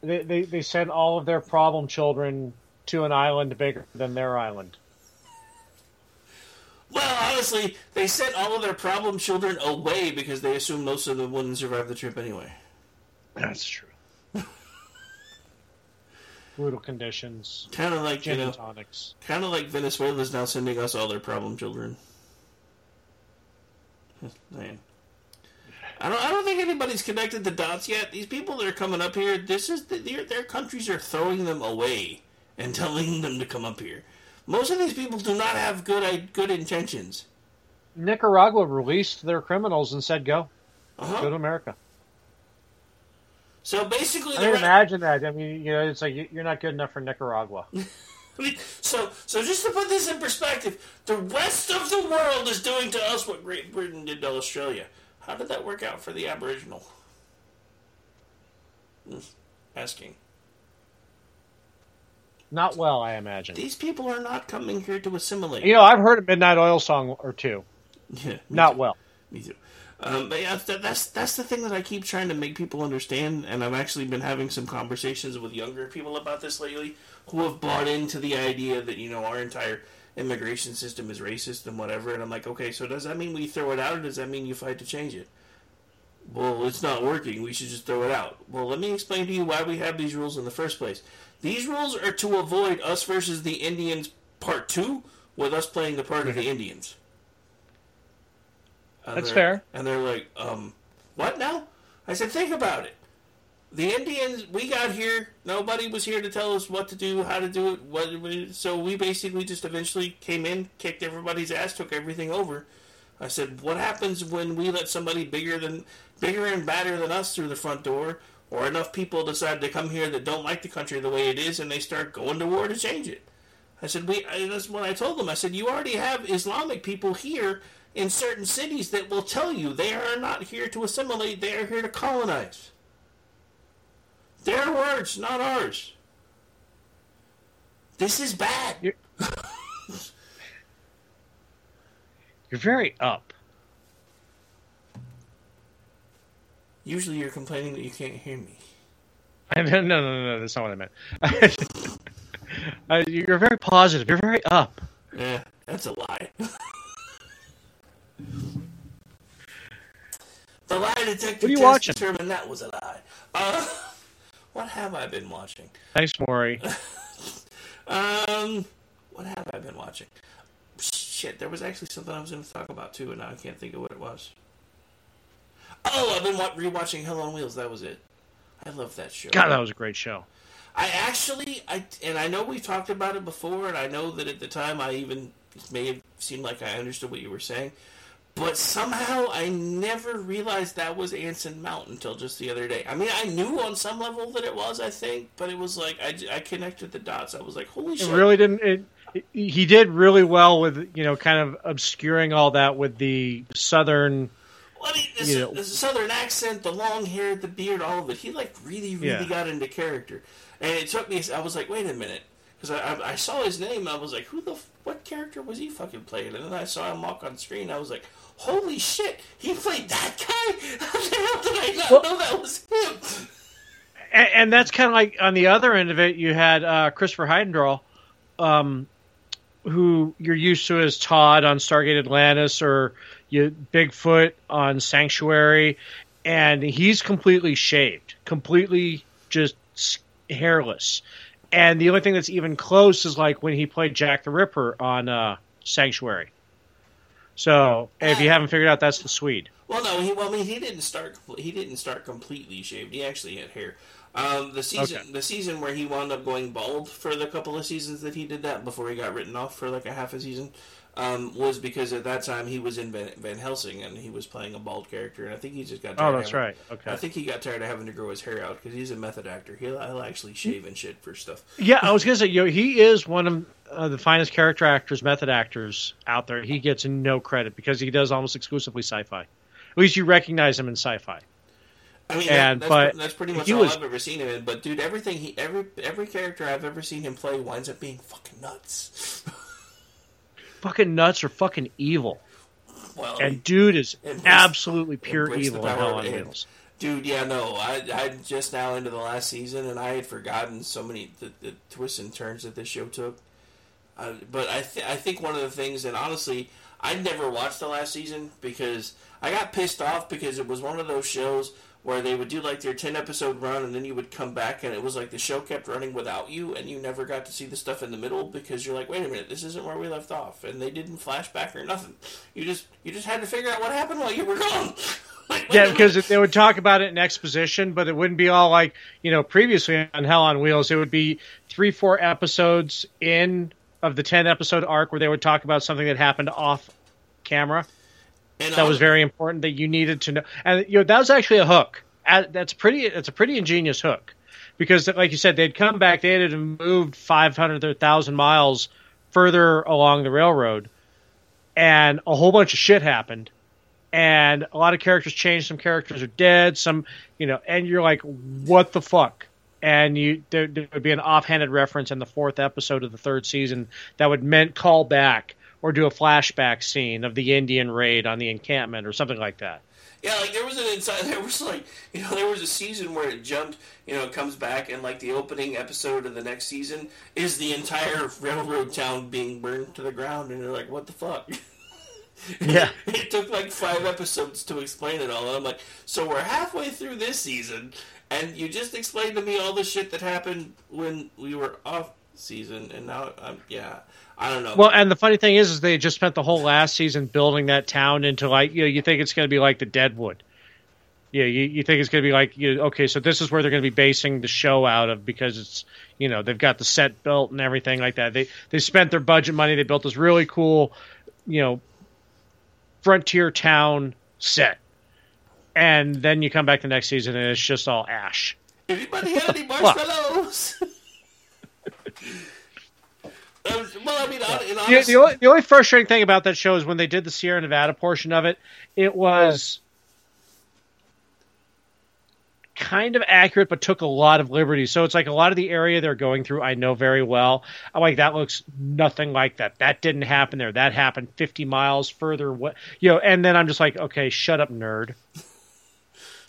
They, they they sent all of their problem children to an island bigger than their island. Well, honestly, they sent all of their problem children away because they assumed most of them wouldn't survive the trip anyway. That's true. Brutal conditions. Kind of like gin you know, tonics. kind of like Venezuela's now sending us all their problem children. Man. I don't. I don't think anybody's connected the dots yet. These people that are coming up here, this is the, their their countries are throwing them away and telling them to come up here. Most of these people do not have good good intentions. Nicaragua released their criminals and said, "Go, Uh-huh. go to America." So basically, I mean, imagine that. I mean, you know, it's like you- you're not good enough for Nicaragua. I mean, so so just to put this in perspective, the rest of the world is doing to us what Great Britain did to Australia. How did that work out for the Aboriginal? Asking. Not well, I imagine. These people are not coming here to assimilate. You know, I've heard a Midnight Oil song or two. Yeah, Not too. well. Me too. Um, but yeah, that, that's that's the thing that I keep trying to make people understand, and I've actually been having some conversations with younger people about this lately, who have bought into the idea that you know our entire immigration system is racist and whatever. And I'm like, okay, so does that mean we throw it out, or does that mean you fight to change it? Well, it's not working. We should just throw it out. Well, let me explain to you why we have these rules in the first place. These rules are to avoid us versus the Indians part two, with us playing the part of the Indians. And That's fair. And they're like, um, what now? I said, think about it. The Indians, we got here. Nobody was here to tell us what to do, how to do it. What, we- so we basically just eventually came in, kicked everybody's ass, took everything over. I said, what happens when we let somebody bigger than, bigger and badder than us through the front door, or enough people decide to come here that don't like the country the way it is, and they start going to war to change it? I said, we. I, that's what I told them. I said, you already have Islamic people here in certain cities that will tell you they are not here to assimilate; they are here to colonize. Their words, not ours. This is bad. You're, you're very up. Usually, you're complaining that you can't hear me. I no, no, no, no, that's not what I meant. uh, you're very positive. You're very up. Yeah, that's a lie. the lie detector What are you test watching? determined that was a lie. Uh, what have I been watching? Thanks, Maury. Um, what have I been watching? Shit, there was actually something I was going to talk about too, and now I can't think of what it was. Oh, I've been rewatching Hell on Wheels. That was it. I love that show. God, that was a great show. I actually, I and I know we've talked about it before, and I know that at the time I even it may have seemed like I understood what you were saying, but somehow I never realized that was Anson Mount until just the other day. I mean, I knew on some level that it was, I think, but it was like I, I connected the dots. I was like, holy It shit! really didn't. It, it- he did really well with you know kind of obscuring all that with the southern. Well, I mean, the, you know, the southern accent, the long hair, the beard, all of it. He like really, really Yeah. got into character, and it took me. I was like, wait a minute, because I, I, I saw his name. I was like, who the what character was he fucking playing? And then I saw him walk on screen. I was like, holy shit, he played that guy. How the hell did I not know that was him? and, and that's kind of like on the other end of it, you had uh, Christopher Heyerdahl, um, who you're used to as Todd on Stargate Atlantis or you Bigfoot on Sanctuary, and he's completely shaved, completely just hairless. And the only thing that's even close is like when he played Jack the Ripper on uh, Sanctuary. So if you haven't figured out, that's the Swede. Well, no, he. Well, I mean, he didn't start. He didn't start completely shaved. He actually had hair. Um, the season, Okay. the season where he wound up going bald for the couple of seasons that he did that before he got written off for like a half a season, um, was because at that time he was in Van, Van Helsing and he was playing a bald character, and I think he just got. Oh, Tired of that's having- right. Okay. I think he got tired of having to grow his hair out because he's a method actor. He'll, he'll actually shave and shit for stuff. Yeah, I was gonna say, yo, he is one of uh, the finest character actors, method actors out there. He gets no credit because he does almost exclusively sci-fi. At least you recognize him in sci-fi. I mean, And- that, that's, but that's pretty much he all was- I've ever seen him in. But dude, everything he every every character I've ever seen him play winds up being fucking nuts. Fucking nuts or fucking evil. Well, And dude is absolutely pure evil in Hell on. Wheels. Dude, yeah, no, I I just now into the last season, and I had forgotten so many the, the twists and turns that this show took. Uh, but I th- I think one of the things, and honestly, I never watched the last season because I got pissed off because it was one of those shows where they would do like their 10 episode run and then you would come back and it was like the show kept running without you and you never got to see the stuff in the middle because you're like wait a minute this isn't where we left off and they didn't flash back or nothing you just you just had to figure out what happened while you were gone Yeah, because they would talk about it in exposition, but it wouldn't be all like you know previously on Hell on Wheels. It would be three, four episodes in of the ten episode arc where they would talk about something that happened off camera. And that was very important that you needed to know, and you know that was actually a hook. That's pretty. It's a pretty ingenious hook, because like you said, they'd come back. They had moved five hundred or thousand miles further along the railroad, and a whole bunch of shit happened and a lot of characters changed. Some characters are dead. Some, you know, and you're like, what the fuck? And you there, there would be an offhanded reference in the fourth episode of the third season that would meant call back or do a flashback scene of the Indian raid on the encampment or something like that. Yeah, like there was an inside. There was like you know there was a season where it jumped. You know, it comes back and like the opening episode of the next season is the entire railroad town being burned to the ground, and you're like, what the fuck? Yeah. it took like five episodes to explain it all, and I'm like, so we're halfway through this season, and you just explained to me all the shit that happened when we were off season, and now I'm yeah, I don't know. Well, and the funny thing is, is they just spent the whole last season building that town into like you know you think it's going to be like the Deadwood. Yeah, you, you think it's going to be like you okay, so this is where they're going to be basing the show out of because it's you know they've got the set built and everything like that. They they spent their budget money. They built this really cool, you know, frontier town set, and then you come back the next season and it's just all ash. Anybody have any marshmallows? Well, I mean, The, the, only, the only frustrating thing about that show is when they did the Sierra Nevada portion of it, it was kind of accurate, but took a lot of liberties. So it's like a lot of the area they're going through, I know very well. I'm like, that looks nothing like that. That didn't happen there. That happened 50 miles further. What you know? And then I'm just like, okay, shut up, nerd.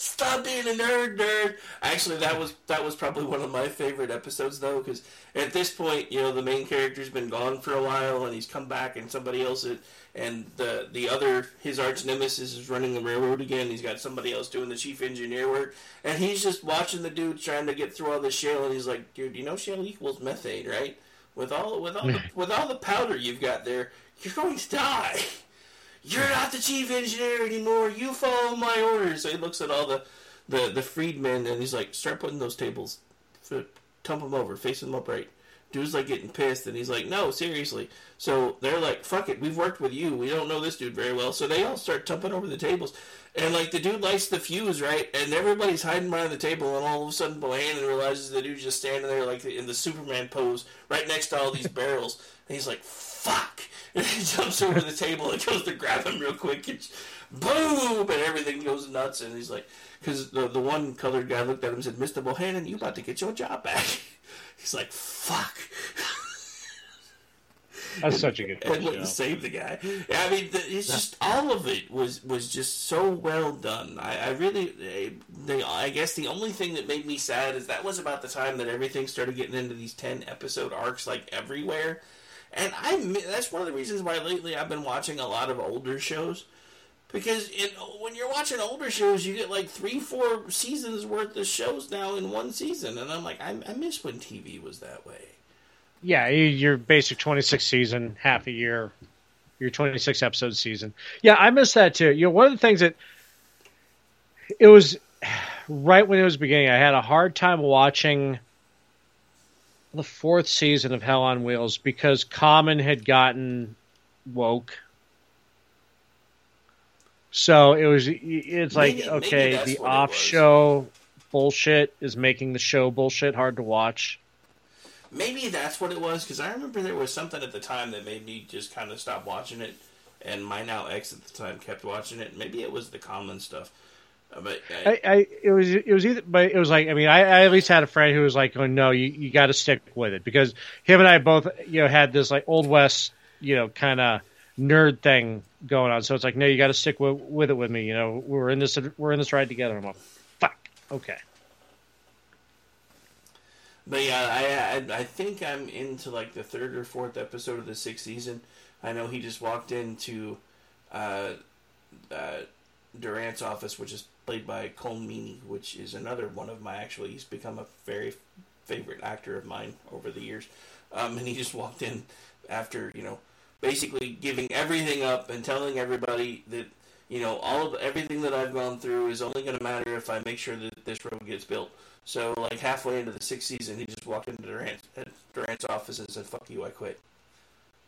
Stop being a nerd, nerd. Actually, that was that was probably one of my favorite episodes though, because at this point, you know, the main character's been gone for a while, and he's come back, and somebody else, is, and the the other his arch nemesis is running the railroad again. He's got somebody else doing the chief engineer work, and he's just watching the dude trying to get through all this shale, and he's like, dude, you know, shale equals methane, right? With all with all the, with all the powder you've got there, you're going to die. You're not the chief engineer anymore. You follow my orders. So he looks at all the the the freedmen, and he's like, start putting those tables, tump them over, face them upright. Dude's like getting pissed, and he's like, no, seriously. So they're like, fuck it, we've worked with you. We don't know this dude very well. So they all start tumping over the tables. And like the dude lights the fuse, right? And everybody's hiding behind the table, and all of a sudden Bohannon realizes the dude's just standing there like in the Superman pose, right next to all these barrels. And he's like, fuck! And he jumps over the table and goes to grab him real quick, and boom! And everything goes nuts. And he's like, because the, the one colored guy looked at him and said, Mr. Bohannon, you about to get your job back. He's like, fuck. That's such a good and show. went and saved the guy. I mean, the, it's just all of it was was just so well done. I, I really, eh, they, I guess the only thing that made me sad is that was about the time that everything started getting into these ten episode arcs like everywhere, and I that's one of the reasons why lately I've been watching a lot of older shows. Because in, when you're watching older shows, you get like three, four seasons worth of shows now in one season, and I'm like, I, I miss when TV was that way. Yeah, your basic 26 season, half a year, your 26 episode season. Yeah, I miss that too. You know, one of the things that it was right when it was beginning, I had a hard time watching the fourth season of Hell on Wheels because Common had gotten woke. So it was. It's like Maybe- maybe okay, that's the off show bullshit is making the show bullshit hard to watch. Maybe that's what it was because I remember there was something at the time that made me just kind of stop watching it, and my now ex at the time kept watching it. Maybe it was the common stuff, but I, I, I it was it was either but it was like I mean I, I at least had a friend who was like oh no you, you got to stick with it. Because him and I both you know had this like old west you know kind of nerd thing going on. So it's like no you got to stick with, with it with me you know. We're in this we're in this ride together. I'm like fuck. Okay. But yeah, I, I I think I'm into like the third or fourth episode of the sixth season. I know he just walked into uh, uh, Durant's office, which is played by Colm Meaney, which is another one of my actually. He's become a very favorite actor of mine over the years. Um, and he just walked in after you know basically giving everything up and telling everybody that you know all of everything that I've gone through is only going to matter if I make sure that this road gets built. So like halfway into the sixth season, he just walked into Durant's, Durant's office and said, "Fuck you, I quit."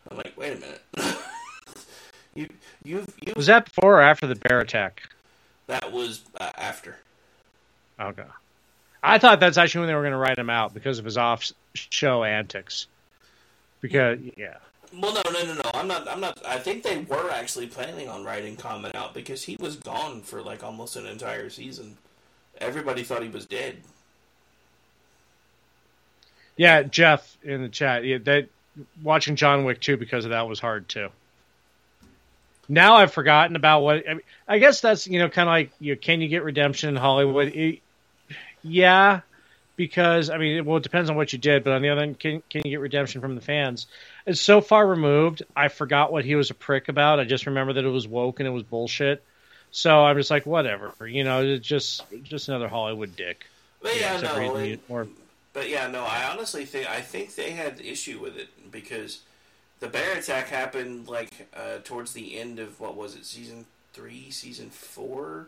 I'm like, wait a minute. you you've you was that before or after the bear attack that was uh, after. okay I thought that's actually when they were going to write him out because of his off show antics because yeah Well, no, no, no, no. I'm not. I'm not. I think they were actually planning on writing Common out because he was gone for like almost an entire season. Everybody thought he was dead. Yeah, Jeff in the chat. Yeah, that watching John Wick 2 because of that was hard too. Now I've forgotten about what I, mean, I guess that's you know kind of like you know, can you get redemption in Hollywood? It- yeah, because I mean, well, it depends on what you did, but on the other hand, can can you get redemption from the fans? It's so far removed. I forgot what he was a prick about. I just remember that it was woke and it was bullshit. So I'm just like, whatever, you know, it's just just another Hollywood dick. But yeah, no. it- more- But yeah, no. I honestly think I think they had issue with it because the bear attack happened like uh, towards the end of what was it, season three, season four,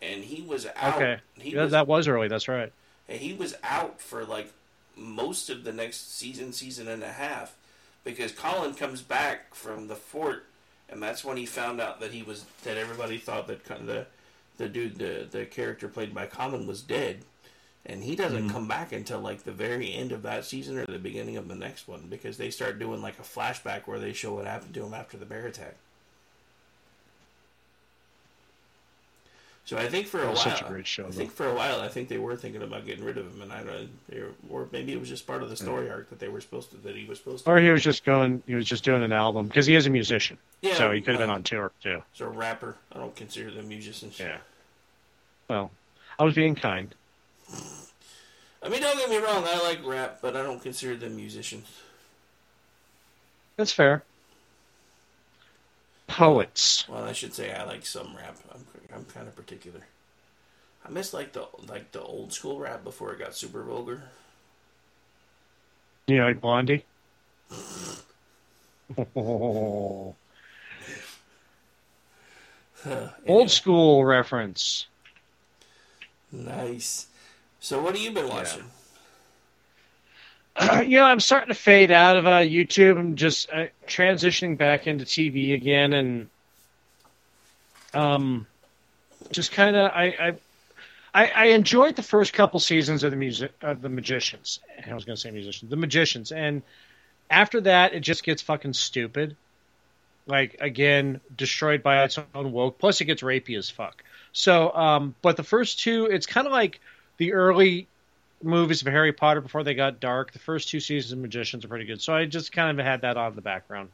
and he was out. okay, He yeah, was that was early. That's right. and he was out for like most of the next season, season and a half, because Cullen comes back from the fort, and that's when he found out that he was that everybody thought that the the dude the the character played by Colin was dead, and he doesn't Mhm. come back until like the very end of that season or the beginning of the next one because they start doing like a flashback where they show what happened to him after the bear attack. So I think for a while, such a great show, I think for a while, I think they were thinking about getting rid of him, and I don't, they were, or maybe it was just part of the story arc that they were supposed to, that he was supposed to. Or he was just going, he was just doing an album because he is a musician. Yeah, so he could have been uh, on tour too. So a rapper, I don't consider them musicians. Yeah. Well, I was being kind. I mean, don't get me wrong, I like rap, but I don't consider them musicians. That's fair. Poets. Well, I should say I like some rap. I'm, I'm kind of particular. I miss like the like the old school rap before it got super vulgar. You know, like Blondie. Old school reference. Nice. So, what have you been watching? you know, I'm starting to fade out of uh, YouTube. I'm just uh, transitioning back into TV again, and um, just kind of I, I I I enjoyed the first couple seasons of the music of the Magicians. I was going to say musicians, the Magicians, and after that, it just gets fucking stupid. Like again, destroyed by its own woke. Plus, it gets rapey as fuck. So, um, but the first two, it's kind of like the early movies of Harry Potter before they got dark. The first two seasons of Magicians are pretty good. So I just kind of had that on in the background.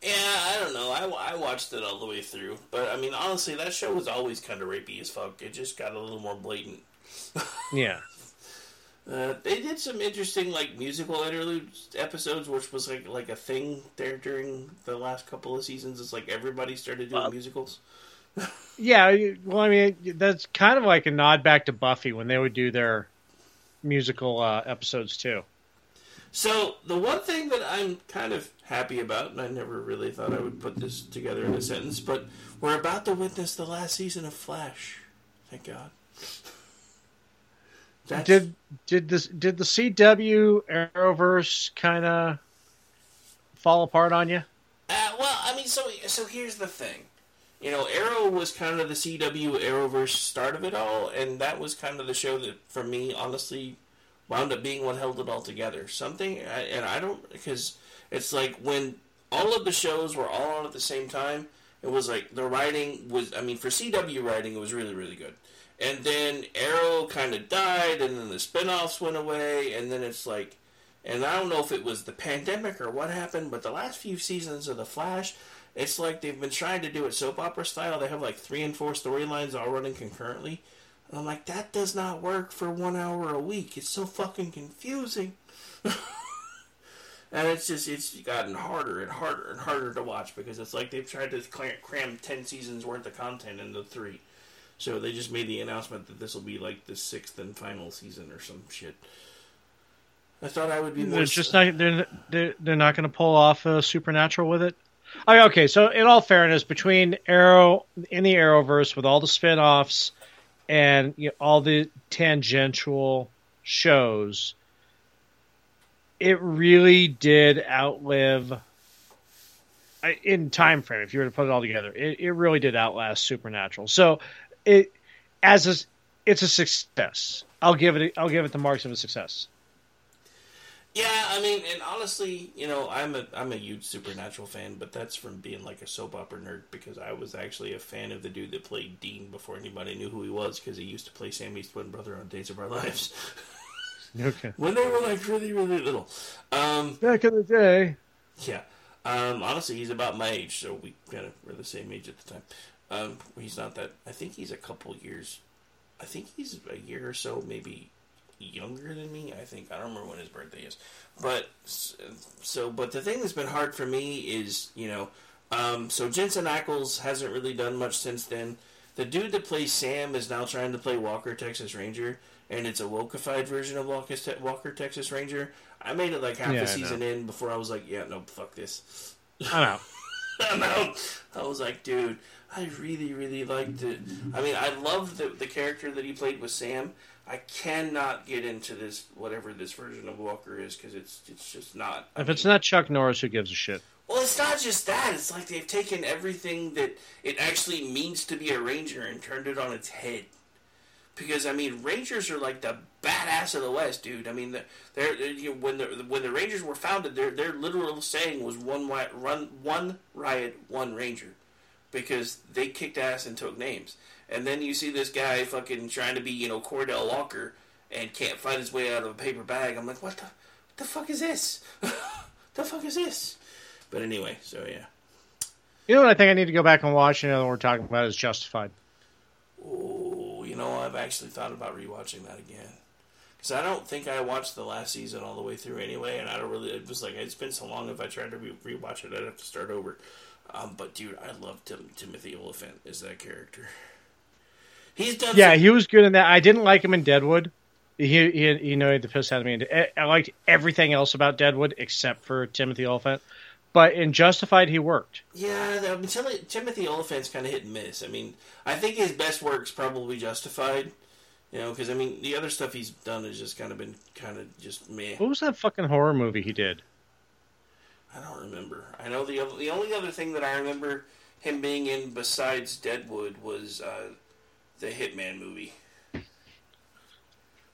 Yeah, I don't know. I, I watched it all the way through, but I mean, honestly, that show was always kind of rapey as fuck. It just got a little more blatant. Yeah. Uh, they did some interesting like musical interlude episodes, which was like like a thing there during the last couple of seasons. It's like everybody started doing musicals. Yeah, well, I mean, that's kind of like a nod back to Buffy when they would do their musical uh, episodes too. So the one thing that I'm kind of happy about, and I never really thought I would put this together in a sentence, but we're about to witness the last season of Flash. Thank God. That's- Did did this did the CW Arrowverse kind of fall apart on you? Uh, well, I mean, so so here's the thing. You know, Arrow was kind of the CW Arrowverse start of it all, and that was kind of the show that, for me, honestly, wound up being what held it all together. Something, and I don't, because it's like when all of the shows were all on at the same time, it was like the writing was, I mean, for CW writing, it was really, really good. And then Arrow kind of died, and then the spin offs went away, and then it's like, and I don't know if it was the pandemic or what happened, but the last few seasons of The Flash, it's like they've been trying to do it soap opera style. They have like three and four storylines all running concurrently. And I'm like, that does not work for one hour a week. It's so fucking confusing. and it's just, it's gotten harder and harder and harder to watch because it's like they've tried to cram, cram 10 seasons worth of content into three. So they just made the announcement that this will be like the sixth and final season or some shit. I thought I would be. They're just not they're they're, they're not going to pull off a supernatural with it. Oh, I mean, okay, so in all fairness, between Arrow in the Arrowverse with all the spin-offs and you know, all the tangential shows, it really did outlive uh, in time frame. If you were to put it all together, it, it really did outlast Supernatural. So it as a, it's a success. I'll give it I'll give it the marks of a success. Yeah, I mean, and honestly, you know, I'm a I'm a huge Supernatural fan, but that's from being like a soap opera nerd because I was actually a fan of the dude that played Dean before anybody knew who he was because he used to play Sammy's twin brother on Days of Our Lives Okay. when they were like really really little. Um, Back in the day. yeah, um, honestly, he's about my age, so we kind of were the same age at the time. Um, he's not that. I think he's a couple years. I think he's a year or so, maybe younger than me. I think I don't remember when his birthday is, but so. But the thing that's been hard for me is you know, um, so Jensen Ackles hasn't really done much since then. The dude that plays Sam is now trying to play Walker Texas Ranger, and it's a wokeified version of Walker, Texas Ranger. I made it like half Yeah, the season in before I was like, yeah, no, fuck this. I'm out. I'm out. I was like, dude, I really, really liked it. I mean, I loved the, the character that he played with Sam. I cannot get into this whatever this version of Walker is because it's it's just not. If it's not Chuck Norris, who gives a shit? Well, it's not just that. It's like they've taken everything that it actually means to be a ranger and turned it on its head. Because I mean, rangers are like the badass of the West, dude. I mean, they're, they're you know, when the when the Rangers were founded, their their literal saying was one wi- run one riot, one ranger, because they kicked ass and took names. And then you see this guy fucking trying to be you know Cordell Walker and can't find his way out of a paper bag. I'm like, what the, what the fuck is this? the fuck is this? But anyway, so yeah. You know what I think I need to go back and watch? You know, what we're talking about is Justified. Oh, you know, I've actually thought about rewatching that again. Because I don't think I watched the last season all the way through anyway, and I don't really. It was like it's been so long. If I tried to re- rewatch it, I'd have to start over. Um, but dude, I love Tim- Timothy Olyphant as that character. He's done. Yeah, some- he was good in that. I didn't like him in Deadwood. He, he you know, the piss out of me. I- I liked everything else about Deadwood except for Timothy Olyphant. but in Justified he worked. Yeah, I mean, Tim- Timothy Olyphant's kind of hit and miss. I mean, I think his best work's probably Justified. You know, because I mean, the other stuff he's done has just kind of been kind of just meh. What was that fucking horror movie he did? I don't remember. I know the the only other thing that I remember him being in besides Deadwood was uh, the Hitman movie,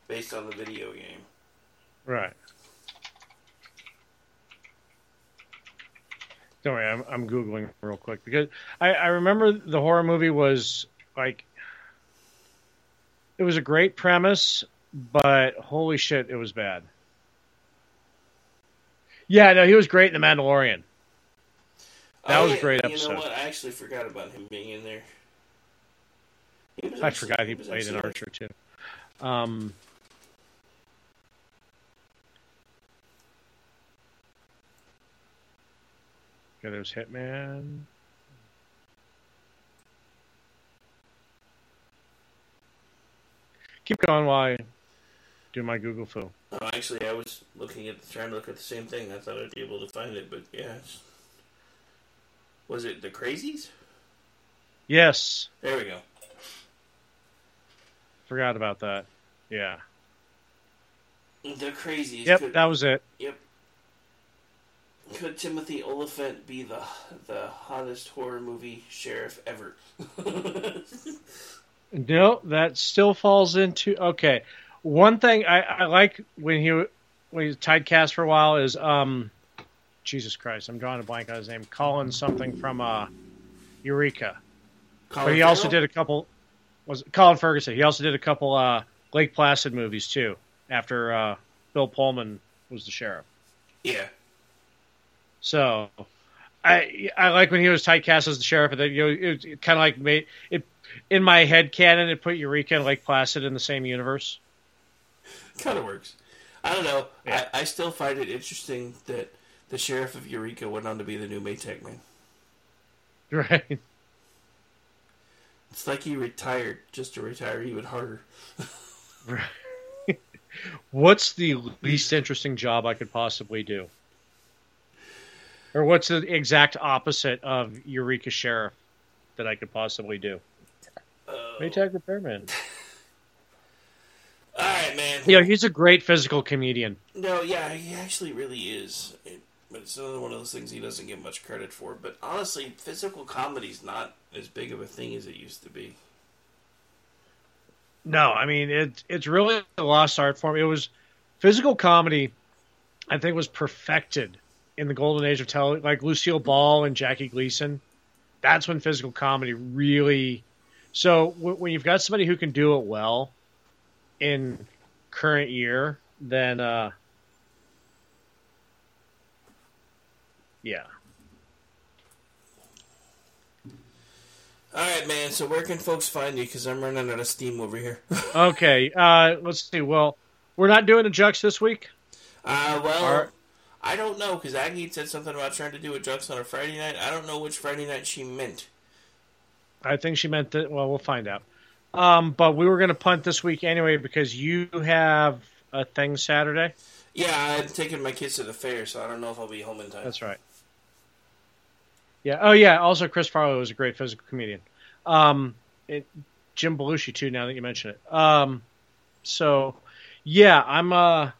based on the video game. Right. Don't worry, I'm, I'm googling real quick because I, I remember the horror movie was like it was a great premise, but holy shit, it was bad. Yeah, no, he was great in The Mandalorian. That Oh, was a great You episode. You know what? I actually forgot about him being in there. I actually- forgot he was played actually- Archer too. Um, okay, there's Hitman. Keep going while I do my Google foo. Oh, actually, I was looking at trying to look at the same thing. I thought I'd be able to find it, but yeah. Was it the Crazies? Yes, There we go. forgot about that. Yeah. The Crazies. Yep, could- that was it. Yep. Could Timothy Olyphant be the the hottest horror movie sheriff ever? No, that still falls into okay. One thing I, I like when he when he's typecast for a while is um, Jesus Christ, I'm drawing a blank on his name. Colin something from uh, Eureka. Colin but he also did a couple. Was Colin Ferguson? He also did a couple uh, Lake Placid movies too. After uh, Bill Pullman was the sheriff. yeah. So, I I like when he was typecast as the sheriff, and then you know it, it kind of like made it in my head canon. It put Eureka and Lake Placid in the same universe. Kind of works. I don't know. I, I still find it interesting that the sheriff of Eureka went on to be the new Maytag man. Right. It's like he retired just to retire even harder. right. What's the least interesting job I could possibly do? Or what's the exact opposite of Eureka Sheriff that I could possibly do? Uh, Maytag Repairman. Man. Yeah, he's a great physical comedian. No, yeah, he actually really is. It, but it's another one of those things he doesn't get much credit for. But honestly, physical comedy's not as big of a thing as it used to be. No, I mean it. It's really a lost art form. It was physical comedy. I think was perfected in the golden age of television, like Lucille Ball and Jackie Gleason. That's when physical comedy really. So w- when you've got somebody who can do it well in current year, then uh, yeah. All right, man. So where can folks find you? Because I'm running out of steam over here. Okay, uh, let's see. Well, we're not doing a Jux this week. Uh, well, Are- I don't know because Aggie said something about trying to do a Jux on a Friday night. I don't know which Friday night she meant. I think she meant that. Well, we'll find out. Um, but we were going to punt this week anyway because you have a thing Saturday. Yeah, I'm taking my kids to the fair, so I don't know if I'll be home in time. That's right. Yeah. Oh, yeah. Also, Chris Farley was a great physical comedian. Um, it, Jim Belushi too. Now that you mention it. Um, so yeah, I'm. Uh,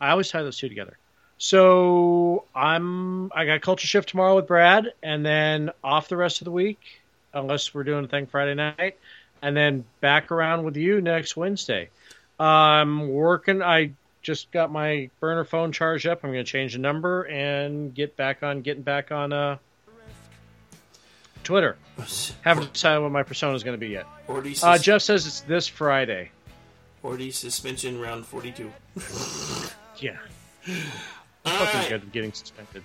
I always tie those two together. So I'm. I got Culture Shift tomorrow with Brad, and then off the rest of the week, unless we're doing a thing Friday night, and then back around with you next Wednesday. I'm working. I just got my burner phone charged up. I'm going to change the number and get back on getting back on uh, Twitter. Haven't decided what my persona is going to be yet. Ordy Uh, Jeff says it's this Friday. Ordy suspension round 42. Yeah. All Fucking right. good getting suspended.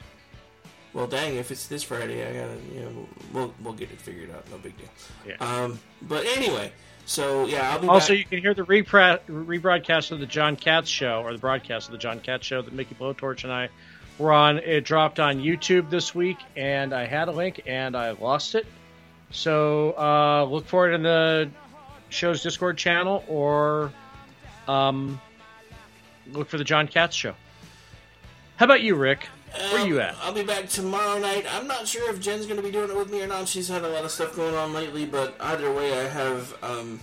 Well, dang, if it's this Friday, I gotta, you know, we'll, we'll get it figured out. No big deal. Yeah. Um, but anyway, so yeah, I'll be Also, back. you can hear the repra- rebroadcast of the John Katz show, or the broadcast of the John Katz show that Mickey Blowtorch and I were on. It dropped on YouTube this week, and I had a link, and I lost it. So uh, look for it in the show's Discord channel, or um, look for the John Katz show. How about you, Rick? Where you at? I'll be back tomorrow night. I'm not sure if Jen's going to be doing it with me or not. She's had a lot of stuff going on lately, but either way, I have um,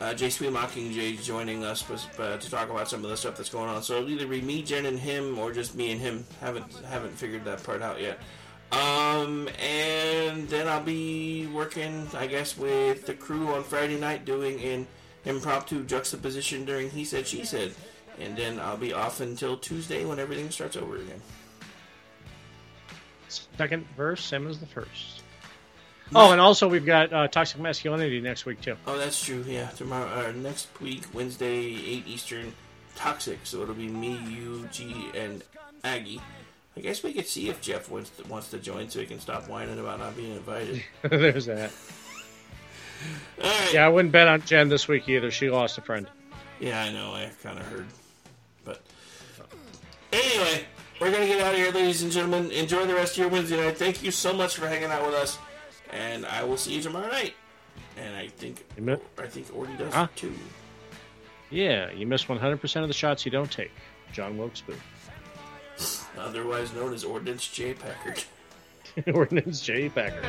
uh, J Sweet Mockingjay joining us uh, to talk about some of the stuff that's going on. So it'll either be me, Jen, and him, or just me and him. Haven't haven't figured that part out yet. Um, and then I'll be working, I guess, with the crew on Friday night doing an impromptu juxtaposition during He Said, She Said. And then I'll be off until Tuesday when everything starts over again. Second verse, same as the first. Oh, and also we've got uh, Toxic Masculinity next week too. Oh, that's true. Yeah, tomorrow, uh, next week, Wednesday, eight Eastern, Toxic. So it'll be me, you, G, and Aggie. I guess we could see if Jeff wants to, wants to join, so he can stop whining about not being invited. There's that. Yeah, I wouldn't bet on Jen this week either. She lost a friend. Yeah, I know. I kind of heard, but anyway, we're gonna get out of here, ladies and gentlemen. Enjoy the rest of your Wednesday night. Thank you so much for hanging out with us, and I will see you tomorrow night. And I think I think Ordy does Huh? too. Yeah, you miss 100% of the shots you don't take. John Wilkes Booth. otherwise known as Ordnance J. Packard. Ordnance J. Packard.